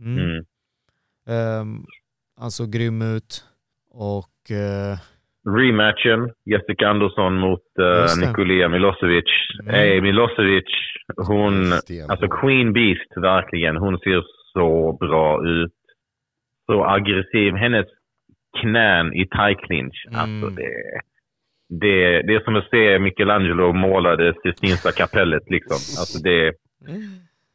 Mm. Mm. Ehm, han såg grym ut och eh, Rematchen, Jessica Andersson mot uh, Just det. Nikolia Milosevic. Mm. Hey, Milosevic, hon, alltså Queen Beast verkligen. Hon ser så bra ut. Så aggressiv. Hennes knän i thai clinch, Mm. alltså det, det, det är som att se Michelangelo måla det Sistinska kapellet liksom. Alltså det,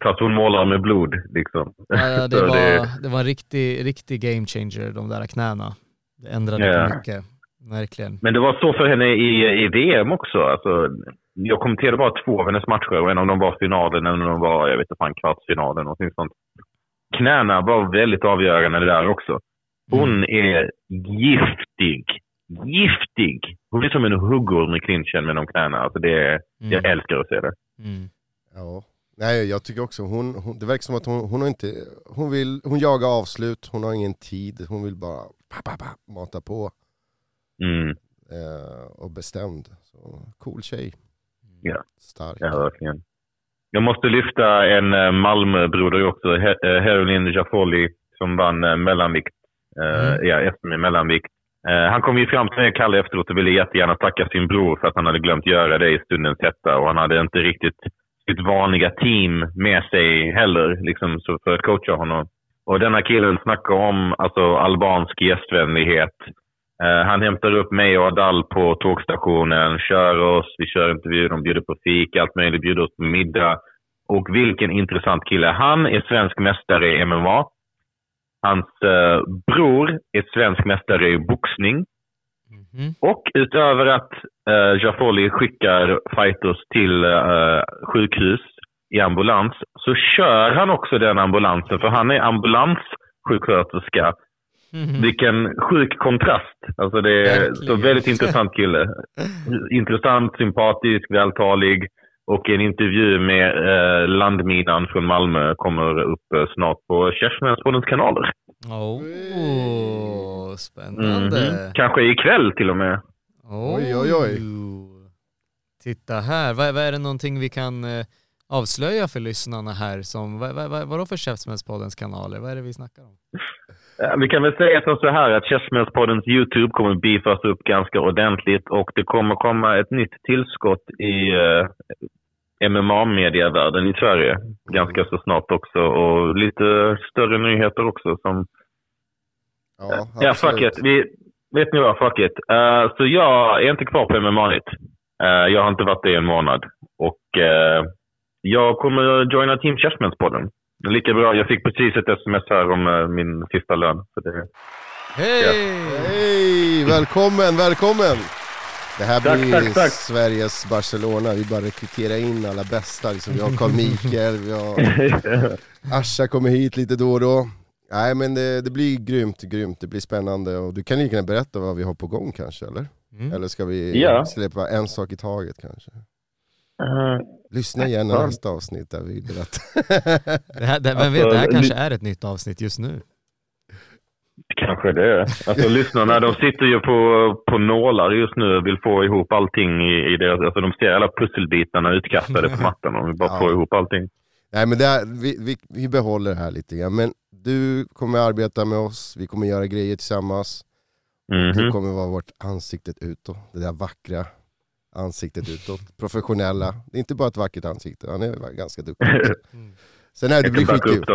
fast hon målar med blod liksom. ja, <laughs> det, var, det var en riktig, riktig game changer, de där knäna. Det ändrade Ja. mycket, verkligen. Men det var så för henne i, i VM också. Alltså, jag kommenterade bara två av hennes matcher och en av dem var finalen, en av dem var jag vet inte fan, kvartsfinalen. Någonting sånt. Knäna var väldigt avgörande där också. Hon är giftig. Giftig! Hon är som en huggorm i clinchen med de knäna. Alltså det, Jag Mm. älskar att se det. Mm. Ja. Nej, jag tycker också hon, hon, det verkar som att hon, hon har inte, hon vill, hon jagar avslut, hon har ingen tid, hon vill bara pa, pa, pa, mata på Mm. eh, och bestämd. Så, cool tjej. Ja. Stark. Ja, verkligen. Jag måste lyfta en eh, Malmöbroder också, eh, Herolin Jaffoli, som vann eh, mellanvikt. Eh, Mm. Ja, SM i mellanvikt. Eh, han kom ju fram till mig, Kalle, efteråt och ville jättegärna tacka sin bror för att han hade glömt göra det i stundens hetta. Och han hade inte riktigt sitt vanliga team med sig heller, liksom, så för att coacha honom. Och denna killen snackar om alltså, albansk gästvänlighet. Eh, han hämtar upp mig och Adal på tågstationen, kör oss, vi kör intervju, de bjuder på fika, allt möjligt, bjuder oss på middag. Och vilken intressant kille. Han är svensk mästare i MMA. Hans eh, bror är svensk mästare i boxning. Mhm. Och utöver att eh, Jaffoli skickar fighters till eh, sjukhus i ambulans så kör han också den ambulansen för han är ambulanssjuksköterska. Mhm. Vilken sjuk kontrast. Alltså det är Verkligen. så väldigt intressant kille. <laughs> Intressant, sympatisk, vältalig. Och en intervju med eh, landminan från Malmö kommer upp eh, snart på Kärsmänspoddens kanaler. Oh, spännande. Mhm. Kanske ikväll till och med. Oj, oj, oj. Titta här, vad, vad är det någonting vi kan eh, avslöja för lyssnarna här? Som, vad, vad, vad, vadå för Käftsmällspoddens kanaler? Vad är det vi snackar om? Ja, Vi kan väl säga som så här att Käftsmällspoddens YouTube kommer beefas upp ganska ordentligt och det kommer komma ett nytt tillskott i uh, MMA-mediavärlden i Sverige ganska så snart också och lite större nyheter också som Ja, Ja, fuck absolut. it. Vi, vet ni vad? Fuck it. Eh, så jag är inte kvar på MMA nytt. Eh, jag har inte varit det i en månad. Och eh, jag kommer att joina Team Chessmanspodden. Lika bra. Jag fick precis ett sms här om min sista lön. Hej! Hej! Välkommen, välkommen! Det här Tack, blir tack, tack. Sveriges Barcelona. Vi bara rekryterar in alla bästa. Liksom, vi har Carl <laughs> Mikael, vi har Asha kommer hit lite då och då. Nej men det, det blir grymt, grymt. Det blir spännande och du kan lika gärna berätta vad vi har på gång kanske eller? Mm. Eller ska vi Ja. släppa en sak i taget kanske? Eh, Lyssna gärna Ja. nästa avsnitt där vi <laughs> berättar. Det här, det, vem Alltså, vet, det här li- kanske är ett nytt avsnitt just nu. Kanske det. Alltså lyssnarna, de sitter ju på, på nålar just nu och vill få ihop allting i, i deras... Alltså de ser alla pusselbitarna utkastade på mattan och vill bara Ja. få ihop allting. Nej men här, vi, vi, vi behåller det här lite grann. Men du kommer arbeta med oss, vi kommer göra grejer tillsammans. Du Mhm. kommer vara vårt ansiktet utåt, det där vackra ansiktet utåt. Professionella. Det är inte bara ett vackert ansikte, han är ganska duktig. <laughs> Sen är det blir skitkul.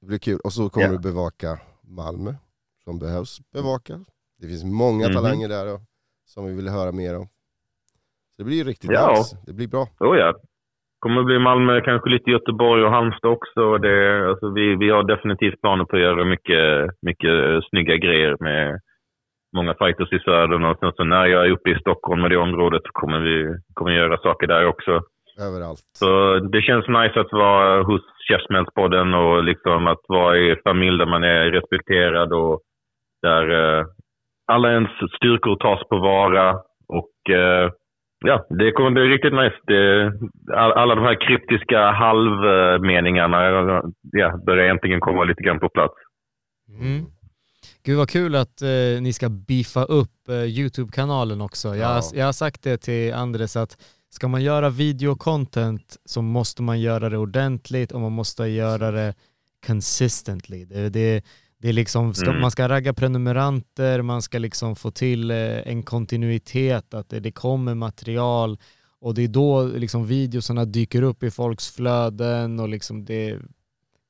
det blir kul. Och så kommer Ja. du bevaka Malmö, som behövs bevaka. Det finns många Mhm. talanger där då, som vi vill höra mer om. Så det blir riktigt Ja. nice. Det blir bra. Oh ja. Kommer att bli Malmö, kanske lite Göteborg och Halmstad också. Det, alltså vi, vi har definitivt planer på att göra mycket, mycket snygga grejer med många fighters i södern. Och sen så när jag är uppe i Stockholm och det området så kommer vi kommer göra saker där också. Överallt. Så det känns nice att vara hos Käftsmällspodden och liksom att vara i familj där man är respekterad och där eh, alla ens styrkor tas på vara. Och eh, ja, det kommer bli riktigt nice. Det, all, alla de här kryptiska halvmeningarna ja, börjar äntligen komma lite grann på plats. Mm. Gud vad kul att eh, ni ska beefa upp eh, YouTube-kanalen också. Jag, Ja. jag har sagt det till Andres att ska man göra videocontent så måste man göra det ordentligt och man måste göra det consistently. Det, det, det är liksom, ska, Mm. Man ska ragga prenumeranter, man ska liksom få till eh, en kontinuitet, att det, kommer material och det är då liksom videosarna dyker upp i folks flöden och liksom det,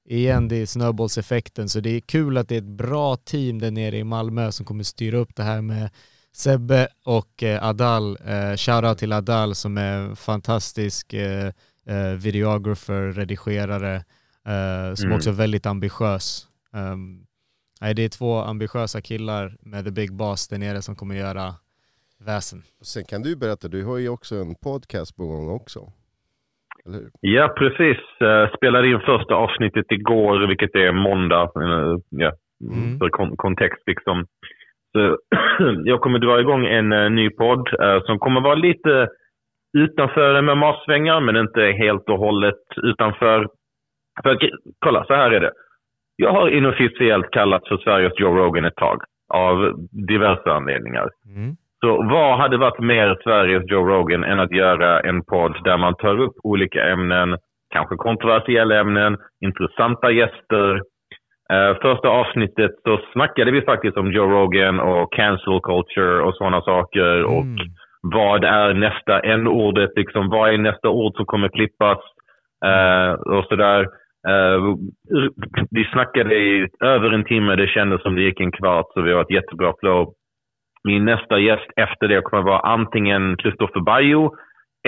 igen, det är snöbollseffekten. Så det är kul att det är ett bra team där nere i Malmö som kommer styra upp det här med Sebbe och eh, Adal. Eh, shoutout till Adal som är fantastisk eh, eh, videographer, redigerare, eh, som Mm. också är väldigt ambitiös. Um, nej, det är två ambitiösa killar med The Big Boss där nere som kommer göra väsen. Sen kan du berätta, du har ju också en podcast på gång också. Eller hur? Ja, precis. Eh, spelade in första avsnittet igår, vilket är måndag. Eh, ja, Mm. för kon- kontext liksom. Så, <clears throat> jag kommer dra igång en eh, ny podd som kommer vara lite utanför MMA-svängar, men inte helt och hållet utanför. För kolla, så här är det. Jag har inofficiellt kallats för Sveriges Joe Rogan ett tag, av diverse anledningar. Mm. Så vad hade varit mer Sveriges Joe Rogan än att göra en podd där man tar upp olika ämnen, kanske kontroversiella ämnen, intressanta gäster. Eh, första avsnittet så snackade vi faktiskt om Joe Rogan och cancel culture och sådana saker. Och Mm. vad är nästa n-ordet? Liksom, vad är nästa ord som kommer klippas? Eh, och sådär. Eh, vi snackade i över en timme. Det kändes som det gick en kvart, så vi har ett jättebra flow. Min nästa gäst efter det kommer vara antingen Christopher Bayo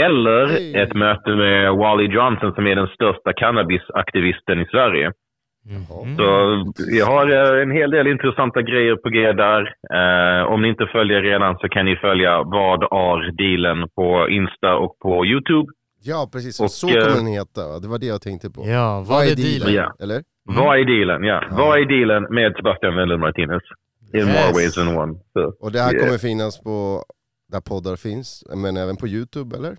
eller Hey. ett möte med Wally Johnson som är den största cannabisaktivisten i Sverige. Mm. Så jag har eh, en hel del intressanta grejer på G där. Eh, om ni inte följer redan så kan ni följa Vad är dealen på Insta och på YouTube. Ja precis, Och, så eh, kommer den heta. Det var det jag tänkte på. Ja, vad är dealen? Ja. Eller? Vad är dealen? Ja. Vad är dealen med Sebastian Wendel Martinez? In Yes. more ways than one. Så, Och det här Yeah. kommer finnas på där poddar finns, men även på Youtube eller?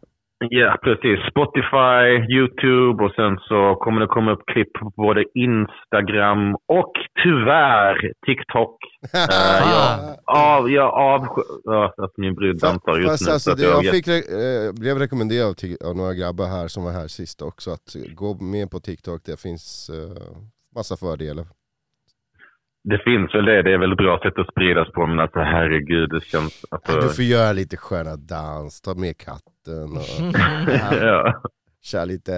Ja, precis. Spotify, YouTube och sen så kommer det komma upp klipp på både Instagram och tyvärr TikTok. <laughs> Eh, jag, av, jag avsky... Ja, alltså min brud dansar just Fast nu. alltså, att det, jag, jag fick, re- eh, blev rekommenderad av, av några grabbar här som var här sist också att gå med på TikTok, det finns eh, massa fördelar. Det finns väl det. Det är väl ett bra sätt att spridas på. Men alltså herregud, det känns... Alltså, Du får göra lite sköna dans, ta med katten och <laughs> ja. köra lite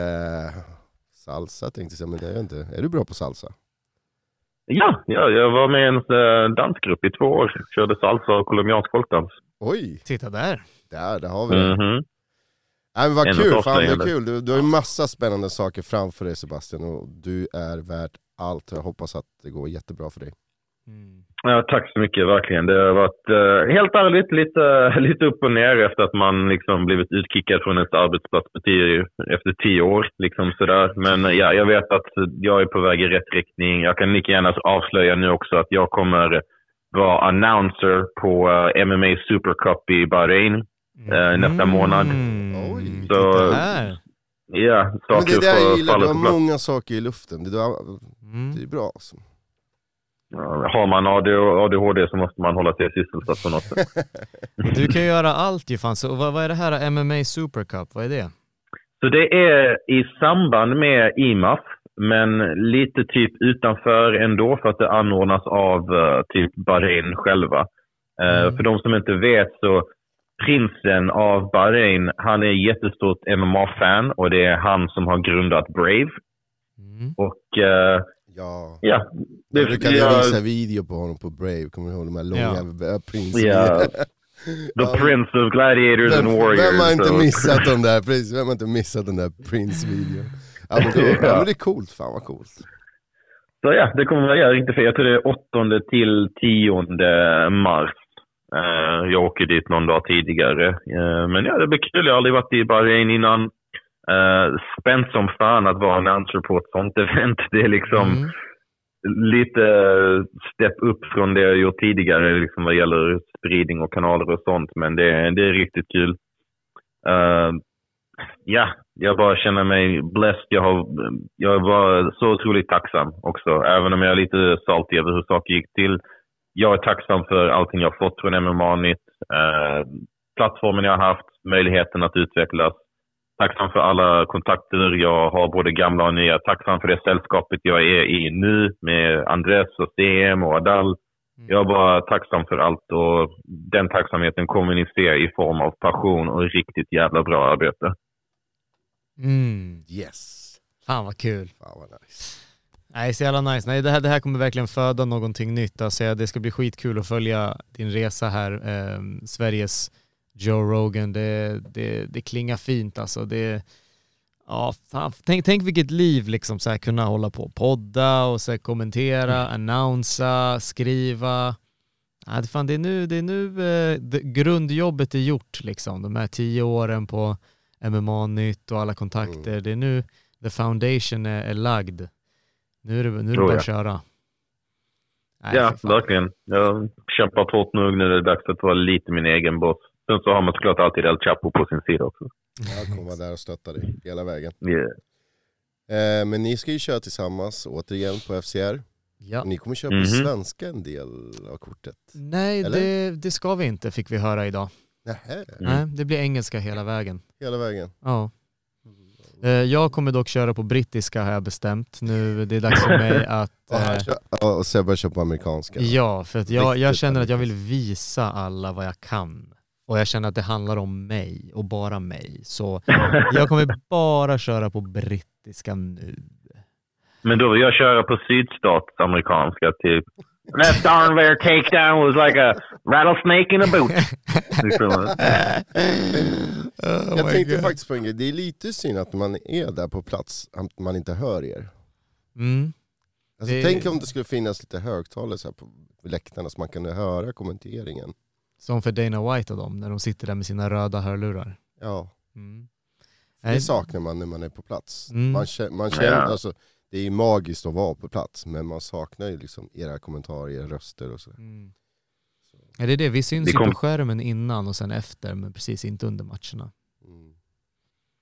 salsa tänkte jag men det är jag inte. Är du bra på salsa? Ja, ja, jag var med i en eh, dansgrupp i två år. Körde salsa och colombiansk folkdans. Oj, Titta där. där, där har vi det. Mhm. Nej, men vad Ändå kul, fan det är kul. Du, du har ju massa spännande saker framför dig Sebastian och du är värd allt. Jag hoppas att det går jättebra för dig. Mm. Ja, tack så mycket, verkligen. Det har varit eh, helt ärligt lite, <laughs> lite upp och ner efter att man liksom blivit utkickad från ett arbetsplats på tio, efter tio år. Liksom sådär. Men eh, ja, jag vet att jag är på väg i rätt riktning. Jag kan lika gärna avslöja nu också att jag kommer vara announcer på eh, MMA Super Cup i Bahrain eh, nästa månad. Mm. Oj. Så- Titta här. Ja, Men saker det där jag gillar, du har många saker i luften. Det, där, Mm. det är bra alltså. Har man AD- ADHD så måste man hålla sig sysselsatt på något sätt. <laughs> Du kan göra allt ju fan. Så vad, vad är det här MMA Super Cup? Vad är det? Så det är i samband med IMAF, men lite typ utanför ändå för att det anordnas av eh, typ Bahrain själva. Eh, Mm. För de som inte vet så prinsen av Bahrain, han är jättestort MMA-fan och det är han som har grundat Brave. Mm. Och eh, Ja. ja, det, Jag brukade jag- visa video på honom på Brave, kommer du ihåg de här långa ja. prins Ja. <laughs> The Prince of Gladiators vem, and Warriors. vem har inte så- missat den där, <laughs> precis, vem har inte missat den där Prince-videon? Ja, men då, ja. men det är coolt, fan vad coolt. Så ja, det kommer jag göra riktigt fel. Jag tror det är 8 till 10 mars. Eh, jag åker dit någon dag tidigare. Eh, men ja, det blir kul. Jag har aldrig varit i Bahrain innan. Uh, spänt som fan att vara announcer på ett sånt event. Det är liksom Mm. lite step upp från det jag gjort tidigare liksom vad gäller spridning och kanaler och sånt. Men det, är- det är riktigt kul. Eh, ja, jag bara känner mig blessed. Jag, har, jag var så otroligt tacksam också. Även om jag är lite saltig över hur saker gick till. Jag är tacksam för allting jag fått från MMA Nytt. Eh, plattformen jag har haft, möjligheten att utvecklas. Tacksam för alla kontakter jag har, både gamla och nya. Tacksam för det sällskapet jag är i nu med Andres och CM och Adal. Jag är bara tacksam för allt och den tacksamheten kommer ni se i form av passion och riktigt jävla bra arbete. Mm. Yes. Fan vad kul. Fan vad nice. Nej, så jävla nice. Nej, det här, det här kommer verkligen föda någonting nytt. Alltså, det ska bli skitkul att följa din resa här. Eh, Sveriges Joe Rogan. Det, det, det klingar fint alltså. Det, ja, fan, tänk, tänk vilket liv liksom så här, kunna hålla på podda och så kommentera, annonsa, skriva. Ja, det, fan, det är nu, det är nu eh, det, grundjobbet är gjort liksom. De här tio åren på MMA-nytt och alla kontakter. Det är nu the foundation är, är lagd. Nu är det, nu är det bara att köra. Nej, ja, verkligen. Jag har kämpat hårt nog. Nu är det dags att vara lite min egen boss. Sen så har man såklart alltid El Chapo på sin sida också. Jag kommer vara där och stötta dig hela vägen. Yeah. Eh, men ni ska ju köra tillsammans, återigen på FCR. Ja. Ni kommer köra på Mhm. svenska en del av kortet. Nej, det, det ska vi inte fick vi höra idag. Nähä, Nej, det blir engelska hela vägen. hela vägen. Ja. Eh, Jag kommer dock köra på brittiska har jag bestämt. Nu det är dags för mig <laughs> att... Och, han eh, Sebbe kör på amerikanska. Ja, för att jag, jag känner att jag vill visa alla vad jag kan. Och jag känner att det handlar om mig och bara mig. Så <laughs> jag kommer bara köra på brittiska nu. Men då vill jag köra på sydstats amerikanska typ. That darn there takedown was like a rattlesnake in a boot. <laughs> Liksom. Jag tänkte faktiskt på en grej, det är lite synd att man är där på plats, att man inte hör er. Mm. Alltså, Det- Tänk om det skulle finnas lite högtalare så här på läktarna så man kunde höra kommenteringen. Som för Dana White och dem, när de sitter där med sina röda hörlurar. Ja, Mm. det Nej, saknar man när man är på plats. Mm. Man känner, man känner Ja. alltså, det är ju magiskt att vara på plats, men man saknar ju liksom era kommentarer, era röster och så. Mm. Ja, det är det, vi syns Det ju kom- på skärmen innan och sen efter, men precis inte under matcherna. Mm.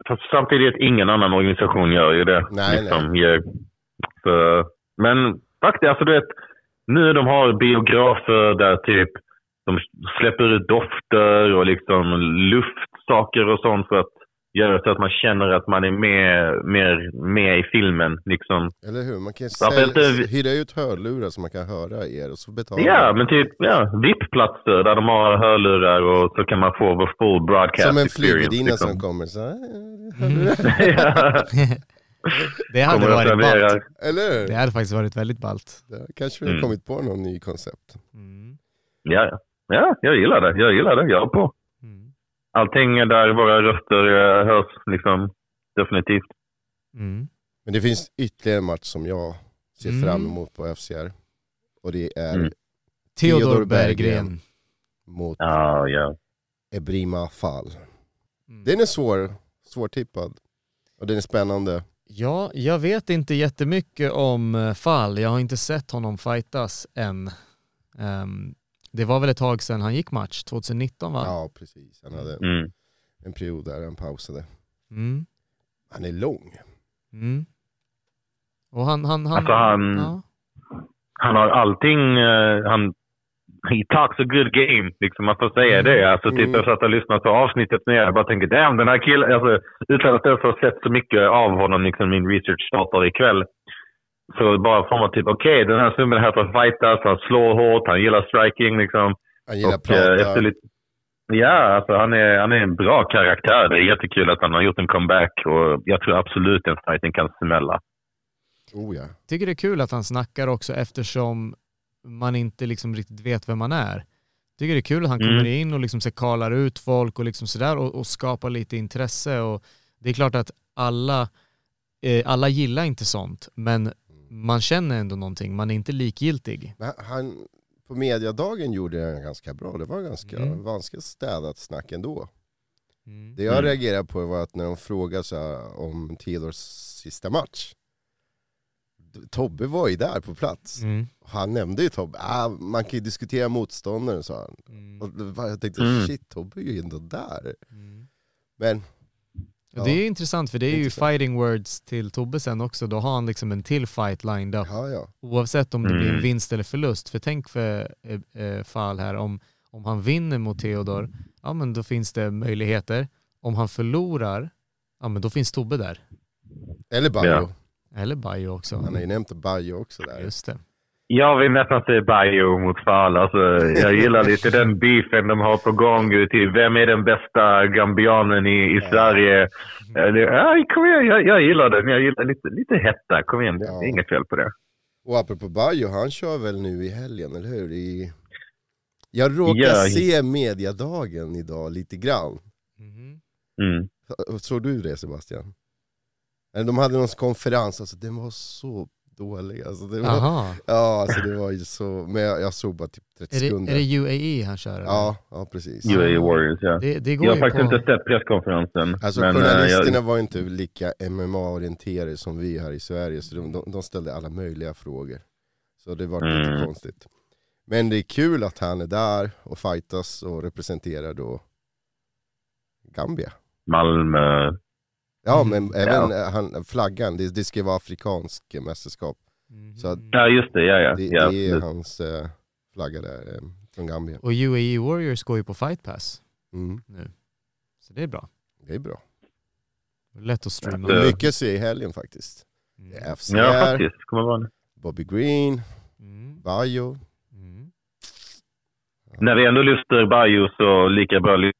Fast samtidigt, ingen annan organisation gör ju det. Nej, liksom, Ger, så, men faktiskt, alltså du vet, nu de har biografer där typ de släpper ut dofter och liksom luftsaker och sånt för att göra så att man känner att man är med, mer med i filmen. Liksom. Eller hur? Man kan sälja, inte- hyra ut hörlurar så man kan höra er och så betalar Ja, men typ ja, VIP-platser där de har hörlurar och så kan man få full broadcast Som en experience. flygvärdinna liksom. som kommer så här, <laughs> ja, <laughs> Det hade varit ballt. Eller? Det hade faktiskt varit väldigt ballt. Där kanske vi har Mm. kommit på någon ny koncept. Mm. Ja, ja. Ja, jag gillar det. Jag gillar det. Jag är på. Mm. Allting där våra röster eh, hörs liksom definitivt. Mm. Men det finns ytterligare en match som jag ser Mm. fram emot på FCR. Och det är Mm. Theodor Berggren. Berggren. mot Ja, ja. Ebrima Fall. Mm. Den är svår, svårtippad. Och den är spännande. Ja, jag vet inte jättemycket om eh, Fall. Jag har inte sett honom fightas än. Ehm, det var väl ett tag sedan han gick match, 2019 va? Ja, precis. Han hade Mm. en period där han pausade. Mm. Han är lång. Mm. Och han, han, han, Alltså han- ja. Han har allting... eh, han, he talks a good game, liksom. Man får säga det. Alltså, typ, Mm. jag satt och lyssnade på avsnittet nu. Jag bara tänker, damn, den här killen... Alltså, utan att ens ha sett så mycket av honom, liksom, min research startar ikväll. Så bara får man typ, okej, den här snubben är här för att fightas, han slår hårt, han gillar striking, liksom. Han gillar att Och, eh, prata. efter lite, ja, alltså han är, han är en bra karaktär. Det är jättekul att han har gjort en comeback och jag tror absolut den fighten kan smälla. Oh ja. tycker det är kul att han snackar också eftersom man inte liksom riktigt vet vem man är. Tycker det är kul att han Mm. kommer in och liksom så kalar ut folk och liksom sådär och, och skapar lite intresse och det är klart att alla, eh, alla gillar inte sånt men man känner ändå någonting, man är inte likgiltig. Men han, på mediadagen gjorde han ganska bra. Det var ganska, Mm. ganska städat snack ändå. Mm. Det jag Mm. reagerade på var att när de frågade om Theodors sista match. Tobbe var ju där på plats. Mm. Han nämnde ju Tobbe, ah, man kan ju diskutera motståndaren sa han. Mm. Och jag tänkte Mm. shit, Tobbe är ju ändå där. Mm. Men Och det är intressant för det är ju fighting words till Tobbe sen också. Då har han liksom en till fight lined up. ja, ja. Oavsett om det blir en Mm. vinst eller förlust. För tänk för eh, eh, fall här, om, om han vinner mot Theodor, ja men då finns det möjligheter. Om han förlorar, ja men då finns Tobbe där. Eller Bajo. Ja. Eller Bajo också. Han har ju nämnt Bajo också där. Just det. Jag vill nästan säga Bayo mot Fall. Alltså, jag gillar lite den beefen de har på gång. Till vem är den bästa gambianen i, i Sverige? Aj, kom igen, jag, jag gillar den. Jag gillar lite, lite hetta. Kom igen, det Ja. är inget fel på det. Och apropå Bajo, han kör väl nu i helgen, eller hur? I... Jag råkar Ja. se mediadagen idag lite grann. Mhm. Mm. Såg du det Sebastian? De hade någon konferens, alltså den var så dålig. Alltså, det var, Aha. ja, alltså det var ju så, men jag, jag såg bara typ 30 Är det, sekunder. är det UAE han kör? eller? Ja, ja precis. UAE Warriors, ja. Det, det går Jag har faktiskt på... inte sett presskonferensen. Alltså men, eh, journalisterna jag, var inte lika MMA-orienterade som vi här i Sverige, så de, de, de ställde alla möjliga frågor. Så det var lite Mm. konstigt. Men det är kul att han är där och fightas och representerar då Gambia. Malmö. Ja Mm. men även eh, han, flaggan, det, det ska vara afrikansk mästerskap. Mhm. Så att Ja, just det. Ja, ja. det, ja det är hans eh, flagga där, eh, från Gambia. Och UAE Warriors går ju på fight pass Mm, nu. Så det är bra. det är bra. Lätt att streama. Ja. Mycket se i helgen faktiskt. Mm. Det är FCR, ja, faktiskt. Kommer vara Bobby Green, Mm. Bajo. Mm. När vi ändå lyfter Bayo så lika bra lyfta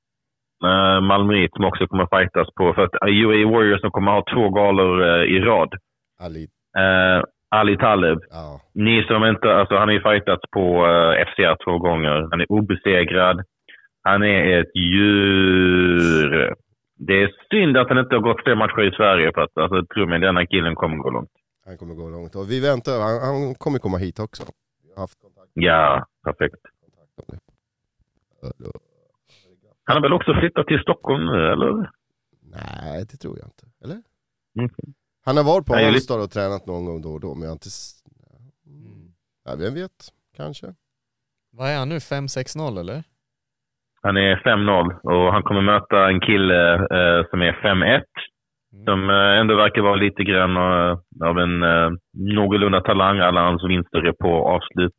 uh, Malmöit som också kommer fightas på. För att UAE Warriors som kommer ha två galor eh, i rad. Ali, Eh, Ali Taleb. ja. Ni som inte, alltså han har ju fightats på eh, FCR två gånger. Han är obesegrad. Han är ett djur. Det är synd att han inte har gått fler matcher i Sverige för att alltså, tro mig, denna killen kommer gå långt. Han kommer gå långt. Och vi väntar, han, han kommer komma hit också. Haft kontakt Ja, perfekt. det. Han har väl också flyttat till Stockholm nu, eller? Nej, det tror jag inte. Eller? Mm. Han har varit på Halmstad och tränat någon gång då och då, men jag har inte... Mm. Ja, vem vet? Kanske. Vad är han nu? 5-6-0 eller? Han är 5-0 och han kommer möta en kille eh, som är 5-1. Mm. Som eh, ändå verkar vara lite grann eh, av en eh, någorlunda talang. Alla hans vinster är på avslut.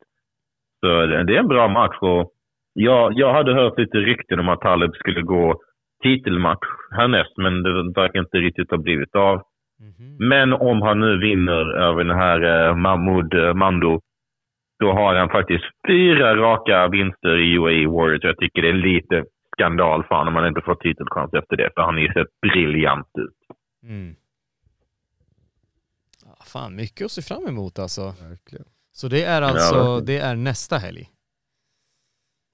Så det det är en bra match. Och jag, jag hade hört lite rykten om att Taleb skulle gå titelmatch härnäst, men det verkar inte riktigt ha blivit av. Mhm. Men om han nu vinner över den här eh, Mahmoud eh, Mando, då har han faktiskt fyra raka vinster i UAE Warriors. Jag tycker det är lite skandal för honom om han inte får titelchans efter det, för han har ju sett briljant ut. Mm. Ja, fan, mycket att se fram emot alltså. Verkligen. Så det är alltså, verkligen. det är nästa helg?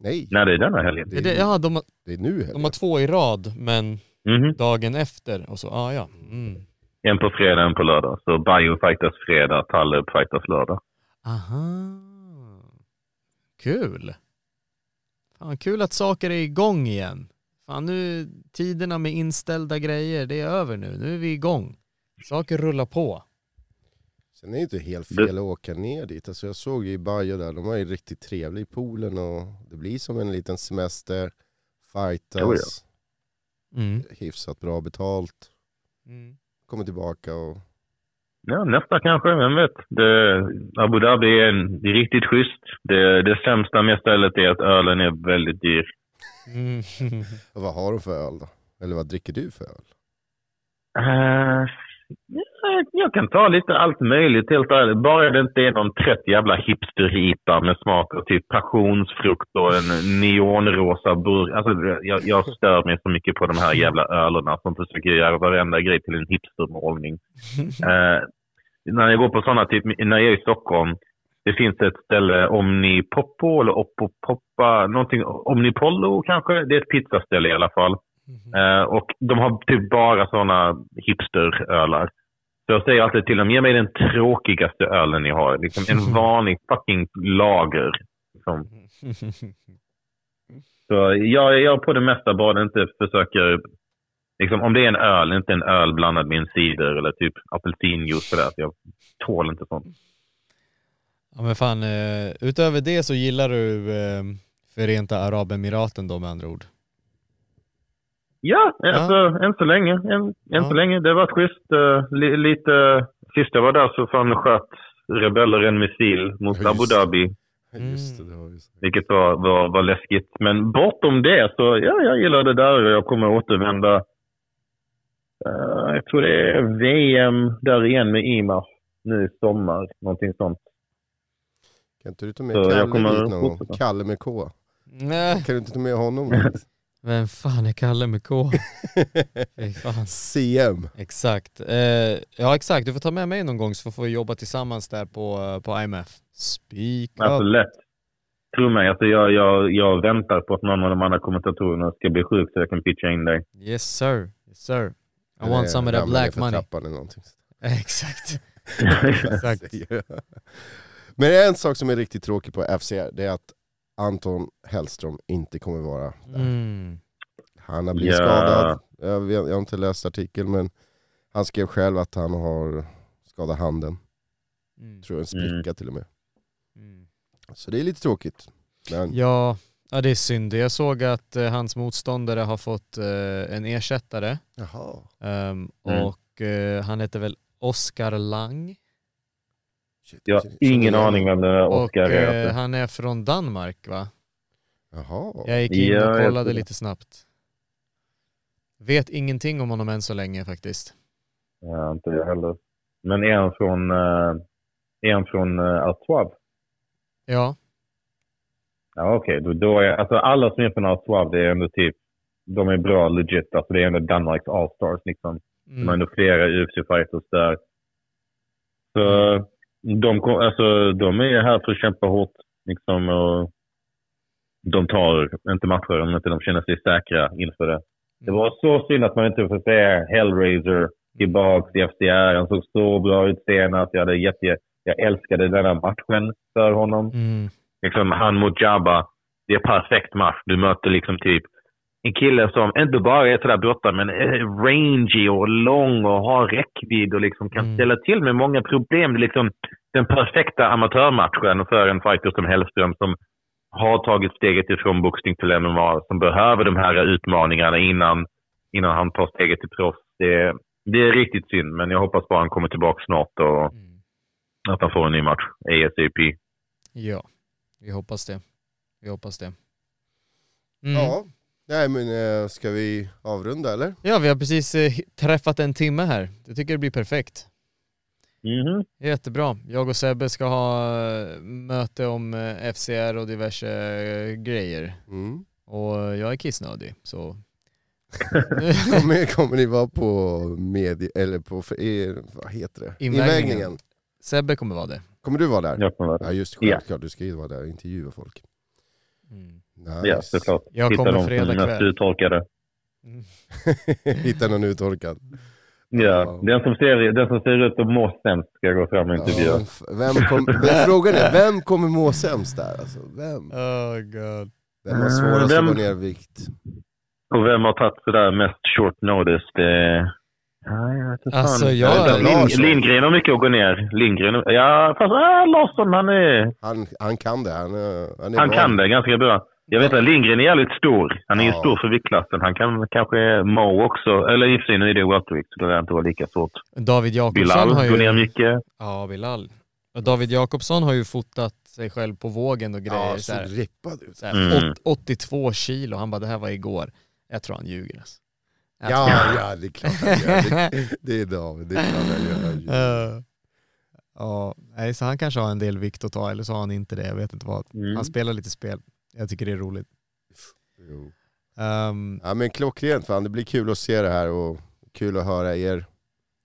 Nej, Nej, det är denna helgen. det är, Det, ja, de, har- det är nu de helgen. har två i rad, men Mhm. dagen efter och så, ah, ja. Mm. En på fredag, en på lördag. Så Bayo fightas fredag, Taleb fightas lördag. Aha. Kul. Fan, kul att saker är igång igen. Fan nu, tiderna med inställda grejer, det är över nu. Nu är vi igång. Saker rullar på. Sen är det inte helt fel att åka ner dit. Alltså jag såg ju i Baja där, de var ju riktigt trevliga i poolen och det blir som en liten semester. Fightas. Mm. hyfsat bra betalt. Mm. Kommer tillbaka och Ja, nästa kanske, vem vet. Det, Abu Dhabi är en, det är riktigt schysst. Det, det sämsta med stället är att ölen är väldigt dyr. Mm. <laughs> och vad har de för öl då? Eller vad dricker du för öl? Ja, jag kan ta lite allt möjligt helt ärligt. Bara det inte är någon trött jävla hipsterhita med smak av typ passionsfrukt och en neonrosa burk. Alltså, jag, jag stör mig så mycket på de här jävla ölerna som försöker göra varenda grej till en hipstermålning. <laughs> Eh, när jag går på sådana, typ när jag är i Stockholm, det finns ett ställe, Omnipoppo eller Oppopoppa, någonting, Omnipollo kanske? Det är ett pizzaställe i alla fall. Eh, och de har typ bara sådana hipsterölar. Så jag säger alltid till dem, ge mig den tråkigaste ölen ni har. Liksom en <laughs> vanlig fucking lager. Liksom. Så jag jag på det mesta bara inte försöker, liksom, om det är en öl, inte en öl blandad med en cider eller typ apelsinjuice sådär. Så jag tål inte sånt. Ja men fan, eh, utöver det så gillar du eh, Förenta Arabemiraten då med andra ord? Ja, alltså, än så länge. Än, än Ja. så länge. Det har varit schysst. li, lite, sist jag var där så fan sköt rebeller en missil mot Ja, Abu. Dhabi. Just det, det har vi sagt. Vilket var, var, var läskigt. Men bortom det så, ja, jag gillar det där och jag kommer återvända. eh, jag tror det är VM där igen med IMAF nu i sommar. Någonting sånt. Kan inte du ta med Så Kalle kommer dit någon gång? Kalle med K. Nej. Kan du inte ta med honom <laughs> dit? Vem fan är Kalle med K? <laughs> Fan. CM. Exakt. Eh, ja exakt, du får ta med mig någon gång så får vi jobba tillsammans där på, eh, på IMF. Speak Alltså up. lätt. Tro mig, alltså, jag, jag, jag väntar på att någon av de andra kommentatorerna ska bli sjuk så jag kan pitcha in dig. Yes sir, yes sir. I Eller want some of that black money. eller någonting. <laughs> Exakt. <laughs> Exakt. Men en sak som är riktigt tråkig på FCR, det är att Anton Hellström inte kommer vara där. Mm. Han har blivit Ja. skadad. Jag, vet, jag har inte läst artikeln men han skrev själv att han har skadat handen. Mm. Tror en spricka till och med. Mm. Så det är lite tråkigt. Men Ja, ja, det är synd. Jag såg att eh, hans motståndare har fått eh, en ersättare jaha. Ehm, Mm. och eh, han heter väl Oskar Lang. Shit, Jag har ingen aning vem den där Och Oscar är. eh, han är från Danmark va? Jaha. Jag gick in Ja, och kollade det. lite snabbt. Vet ingenting om honom än så länge faktiskt. Ja, inte jag heller. Men är han från, uh, är han från uh, Artois? Ja, Ja, okej. Då, då är, alltså alla som är från Artois, det är ändå typ, de är bra legit. Alltså det är ändå Danmarks Allstars liksom. De har mm. ändå flera UFC-fighters där. Så de, alltså, de är här för att kämpa hårt. Liksom, och de tar inte matcher om inte de känner sig säkra inför det. Det var så synd att man inte får se Hellraiser tillbaka i FCR. Han såg så bra ut senast. Jag, hade jätte, jag älskade den här matchen för honom. Mm. Liksom, han mot Jabba, det är perfekt match. Du möter liksom typ en kille som inte bara är sådär brottare, men är rangy och lång och har räckvidd och liksom kan Mm. ställa till med många problem. Det är liksom den perfekta amatörmatchen för en fighter som Hellström som har tagit steget ifrån boxning till MMA, som behöver de här utmaningarna innan, innan han tar steget till proffs. Det, det är riktigt synd, men jag hoppas bara han kommer tillbaka snart och Mm. att han får en ny match. ASAP. Ja, vi hoppas det. Vi hoppas det. Mm. Ja. Nej men eh, ska vi avrunda eller? ja, vi har precis eh, träffat en timme här. Jag tycker det blir perfekt. Mhm. Jättebra. Jag och Sebbe ska ha eh, möte om FCR och diverse grejer. Mm. Och jag är kissnödig, så... <laughs> Kommer, kommer ni vara på medie, eller på, er, vad heter det? Invägningen. Invägningen. Sebbe kommer vara det. Kommer du vara där? Jag kommer Ja just Ja. självklart, du ska ju vara där och intervjua folk. Mm. Nice. Ja, såklart. Jag Hitta kommer fredag kväll. uttorkade. <laughs> Hitta någon uttorkad. Ja, Wow. den som, ser, den som ser ut att må sämst ska gå fram och intervjua. Ja, vem kom, <laughs> men frågan är, vem kommer må sämst där? Alltså, vem? Oh god. Vem har svårast Vem- att gå ner i vikt? Och vem har tagit sådär mest short notice? Det, Ja, jag vet inte Alltså, fan. jag-. Larsson. Lind, Lindgren har mycket att gå ner. Lindgren, ja fast äh, Larsson han är... Han, han kan det. Han, är- han, är Han bra. kan det ganska bra. Jag vet att Lindgren är jävligt stor. Han är ju Ja. stor för viktklassen. Han kan kanske Mo också. Eller i och för sig, nu är det weltervikt så det lär inte vara lika svårt. David Jakobsson Bilal har går ner ju... mycket. Ja, Bilal. Och David Jakobsson har ju fotat sig själv på vågen och grejer. Ja, så så här, rippad ut. så här, Mm. åt- 82 kilo. Han bara, det här var igår. Jag tror han ljuger alltså. Ja, tror- ja, det är klart han gör. Det, det är David, det är klart han gör. Eh, <laughs> Ja, så han kanske har en del vikt att ta, eller så har han inte det. Jag vet inte vad. Mm. Han spelar lite spel. Jag tycker det är roligt. Jo. Ehm, Ja men klockrent fan, det blir kul att se det här och kul att höra er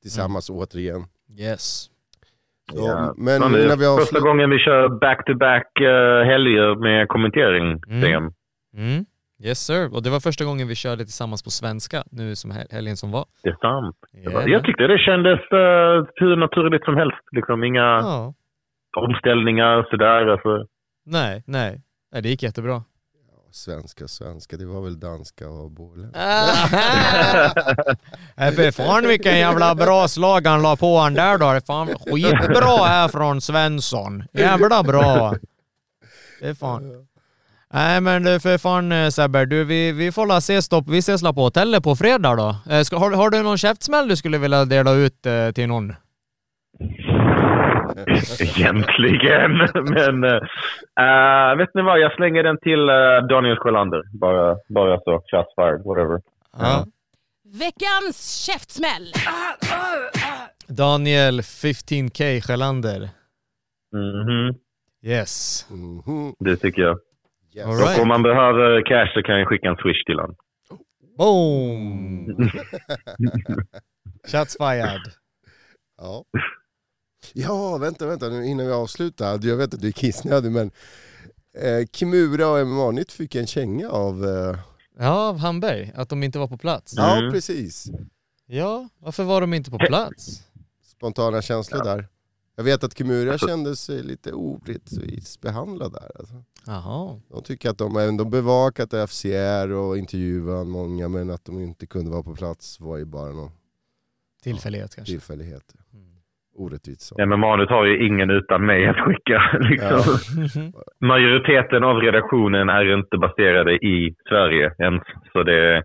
tillsammans Mm. återigen. yes. Så, Ja. Men Fan, det är när vi första gången vi kör back-to-back eh, helger med kommentering. Mm. Mm. Yes sir. Och det var första gången vi körde tillsammans på svenska nu som hel- helgen som var. Det är sant. Yeah. Jag tyckte det kändes uh, hur naturligt som helst. Liksom inga Ja. omställningar sådär. Alltså. Nej, nej. Nej, det gick jättebra. Svenska, svenska, det var väl danska och bolen. <laughs> <laughs> Nej, för fan vilken jävla bra slag han la på han där då. Det är Fan skitbra här från Svensson. Jävla bra. Det är fan. Nej men du för fan eh, Sebber, du vi, vi får la ses då. Vi ses la på hotellet på fredag då. Eh, Ska, har, har du någon käftsmäll du skulle vilja dela ut eh, till någon? <laughs> Egentligen. Men uh, vet ni vad, jag slänger den till uh, Daniel Sjölander. Bara, bara så. Shots fired, whatever. Ja. Veckans käftsmäll. Daniel 15K Sjölander. Mhm, Yes. Mhm. Det tycker jag. Yes. All right. Och om man behöver cash så kan jag skicka en swish till honom. Boom! <laughs> Shots fired. Ja. Ja, vänta, vänta nu innan vi avslutar. Jag vet att du är kissnödig men eh, Kimura och MMA-nytt fick en känga av... Eh, Ja, av Hamberg. Att de inte var på plats. Ja, Mm. precis. Ja, varför var de inte på plats? Spontana känslor där. Jag vet att Kimura kände sig lite orättvist behandlad där. Alltså. Jaha. De tycker att de ändå bevakat FCR och intervjuat många men att de inte kunde vara på plats var ju bara någon Tillfällighet kanske. tillfällighet. Mm. Orättvist så. Nej, men manus har ju ingen utan mig att skicka. <laughs> Liksom. <laughs> Majoriteten av redaktionen är inte baserade i Sverige ens. Så det,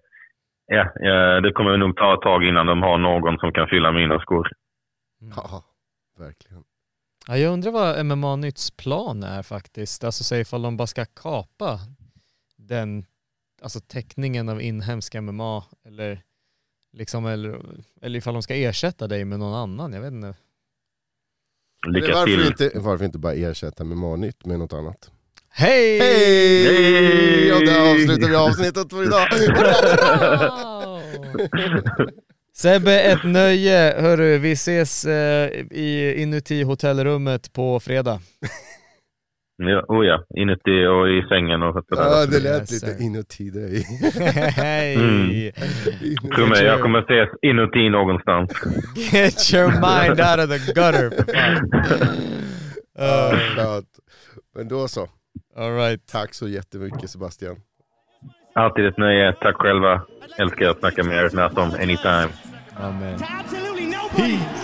ja, ja, det kommer nog ta ett tag innan de har någon som kan fylla mina skor. Ja, verkligen. Ja, jag undrar vad MMA Nytts plan är faktiskt. Alltså säg ifall de bara ska kapa den, alltså täckningen av inhemsk MMA eller liksom eller, eller ifall de ska ersätta dig med någon annan. Jag vet inte. Lycka varför, till. inte, varför inte bara ersätta med Manytt med något annat? Hej! Hej! Och där avslutar vi avsnittet för idag. <laughs> Sebbe, ett nöje. Hörru, vi ses eh, i, inuti hotellrummet på fredag. Ja, oh ja, inuti och i sängen och sådär. Ja, det lät alltså. lite inuti dig. <laughs> <laughs> mm. Inuti. Jag kommer ses inuti någonstans. Get your mind out of the gutter, för Men då så. All right. Tack så jättemycket Sebastian. Alltid ett nöje. Tack själva. Älskar att snacka med er. nästan anytime. Amen. Peace.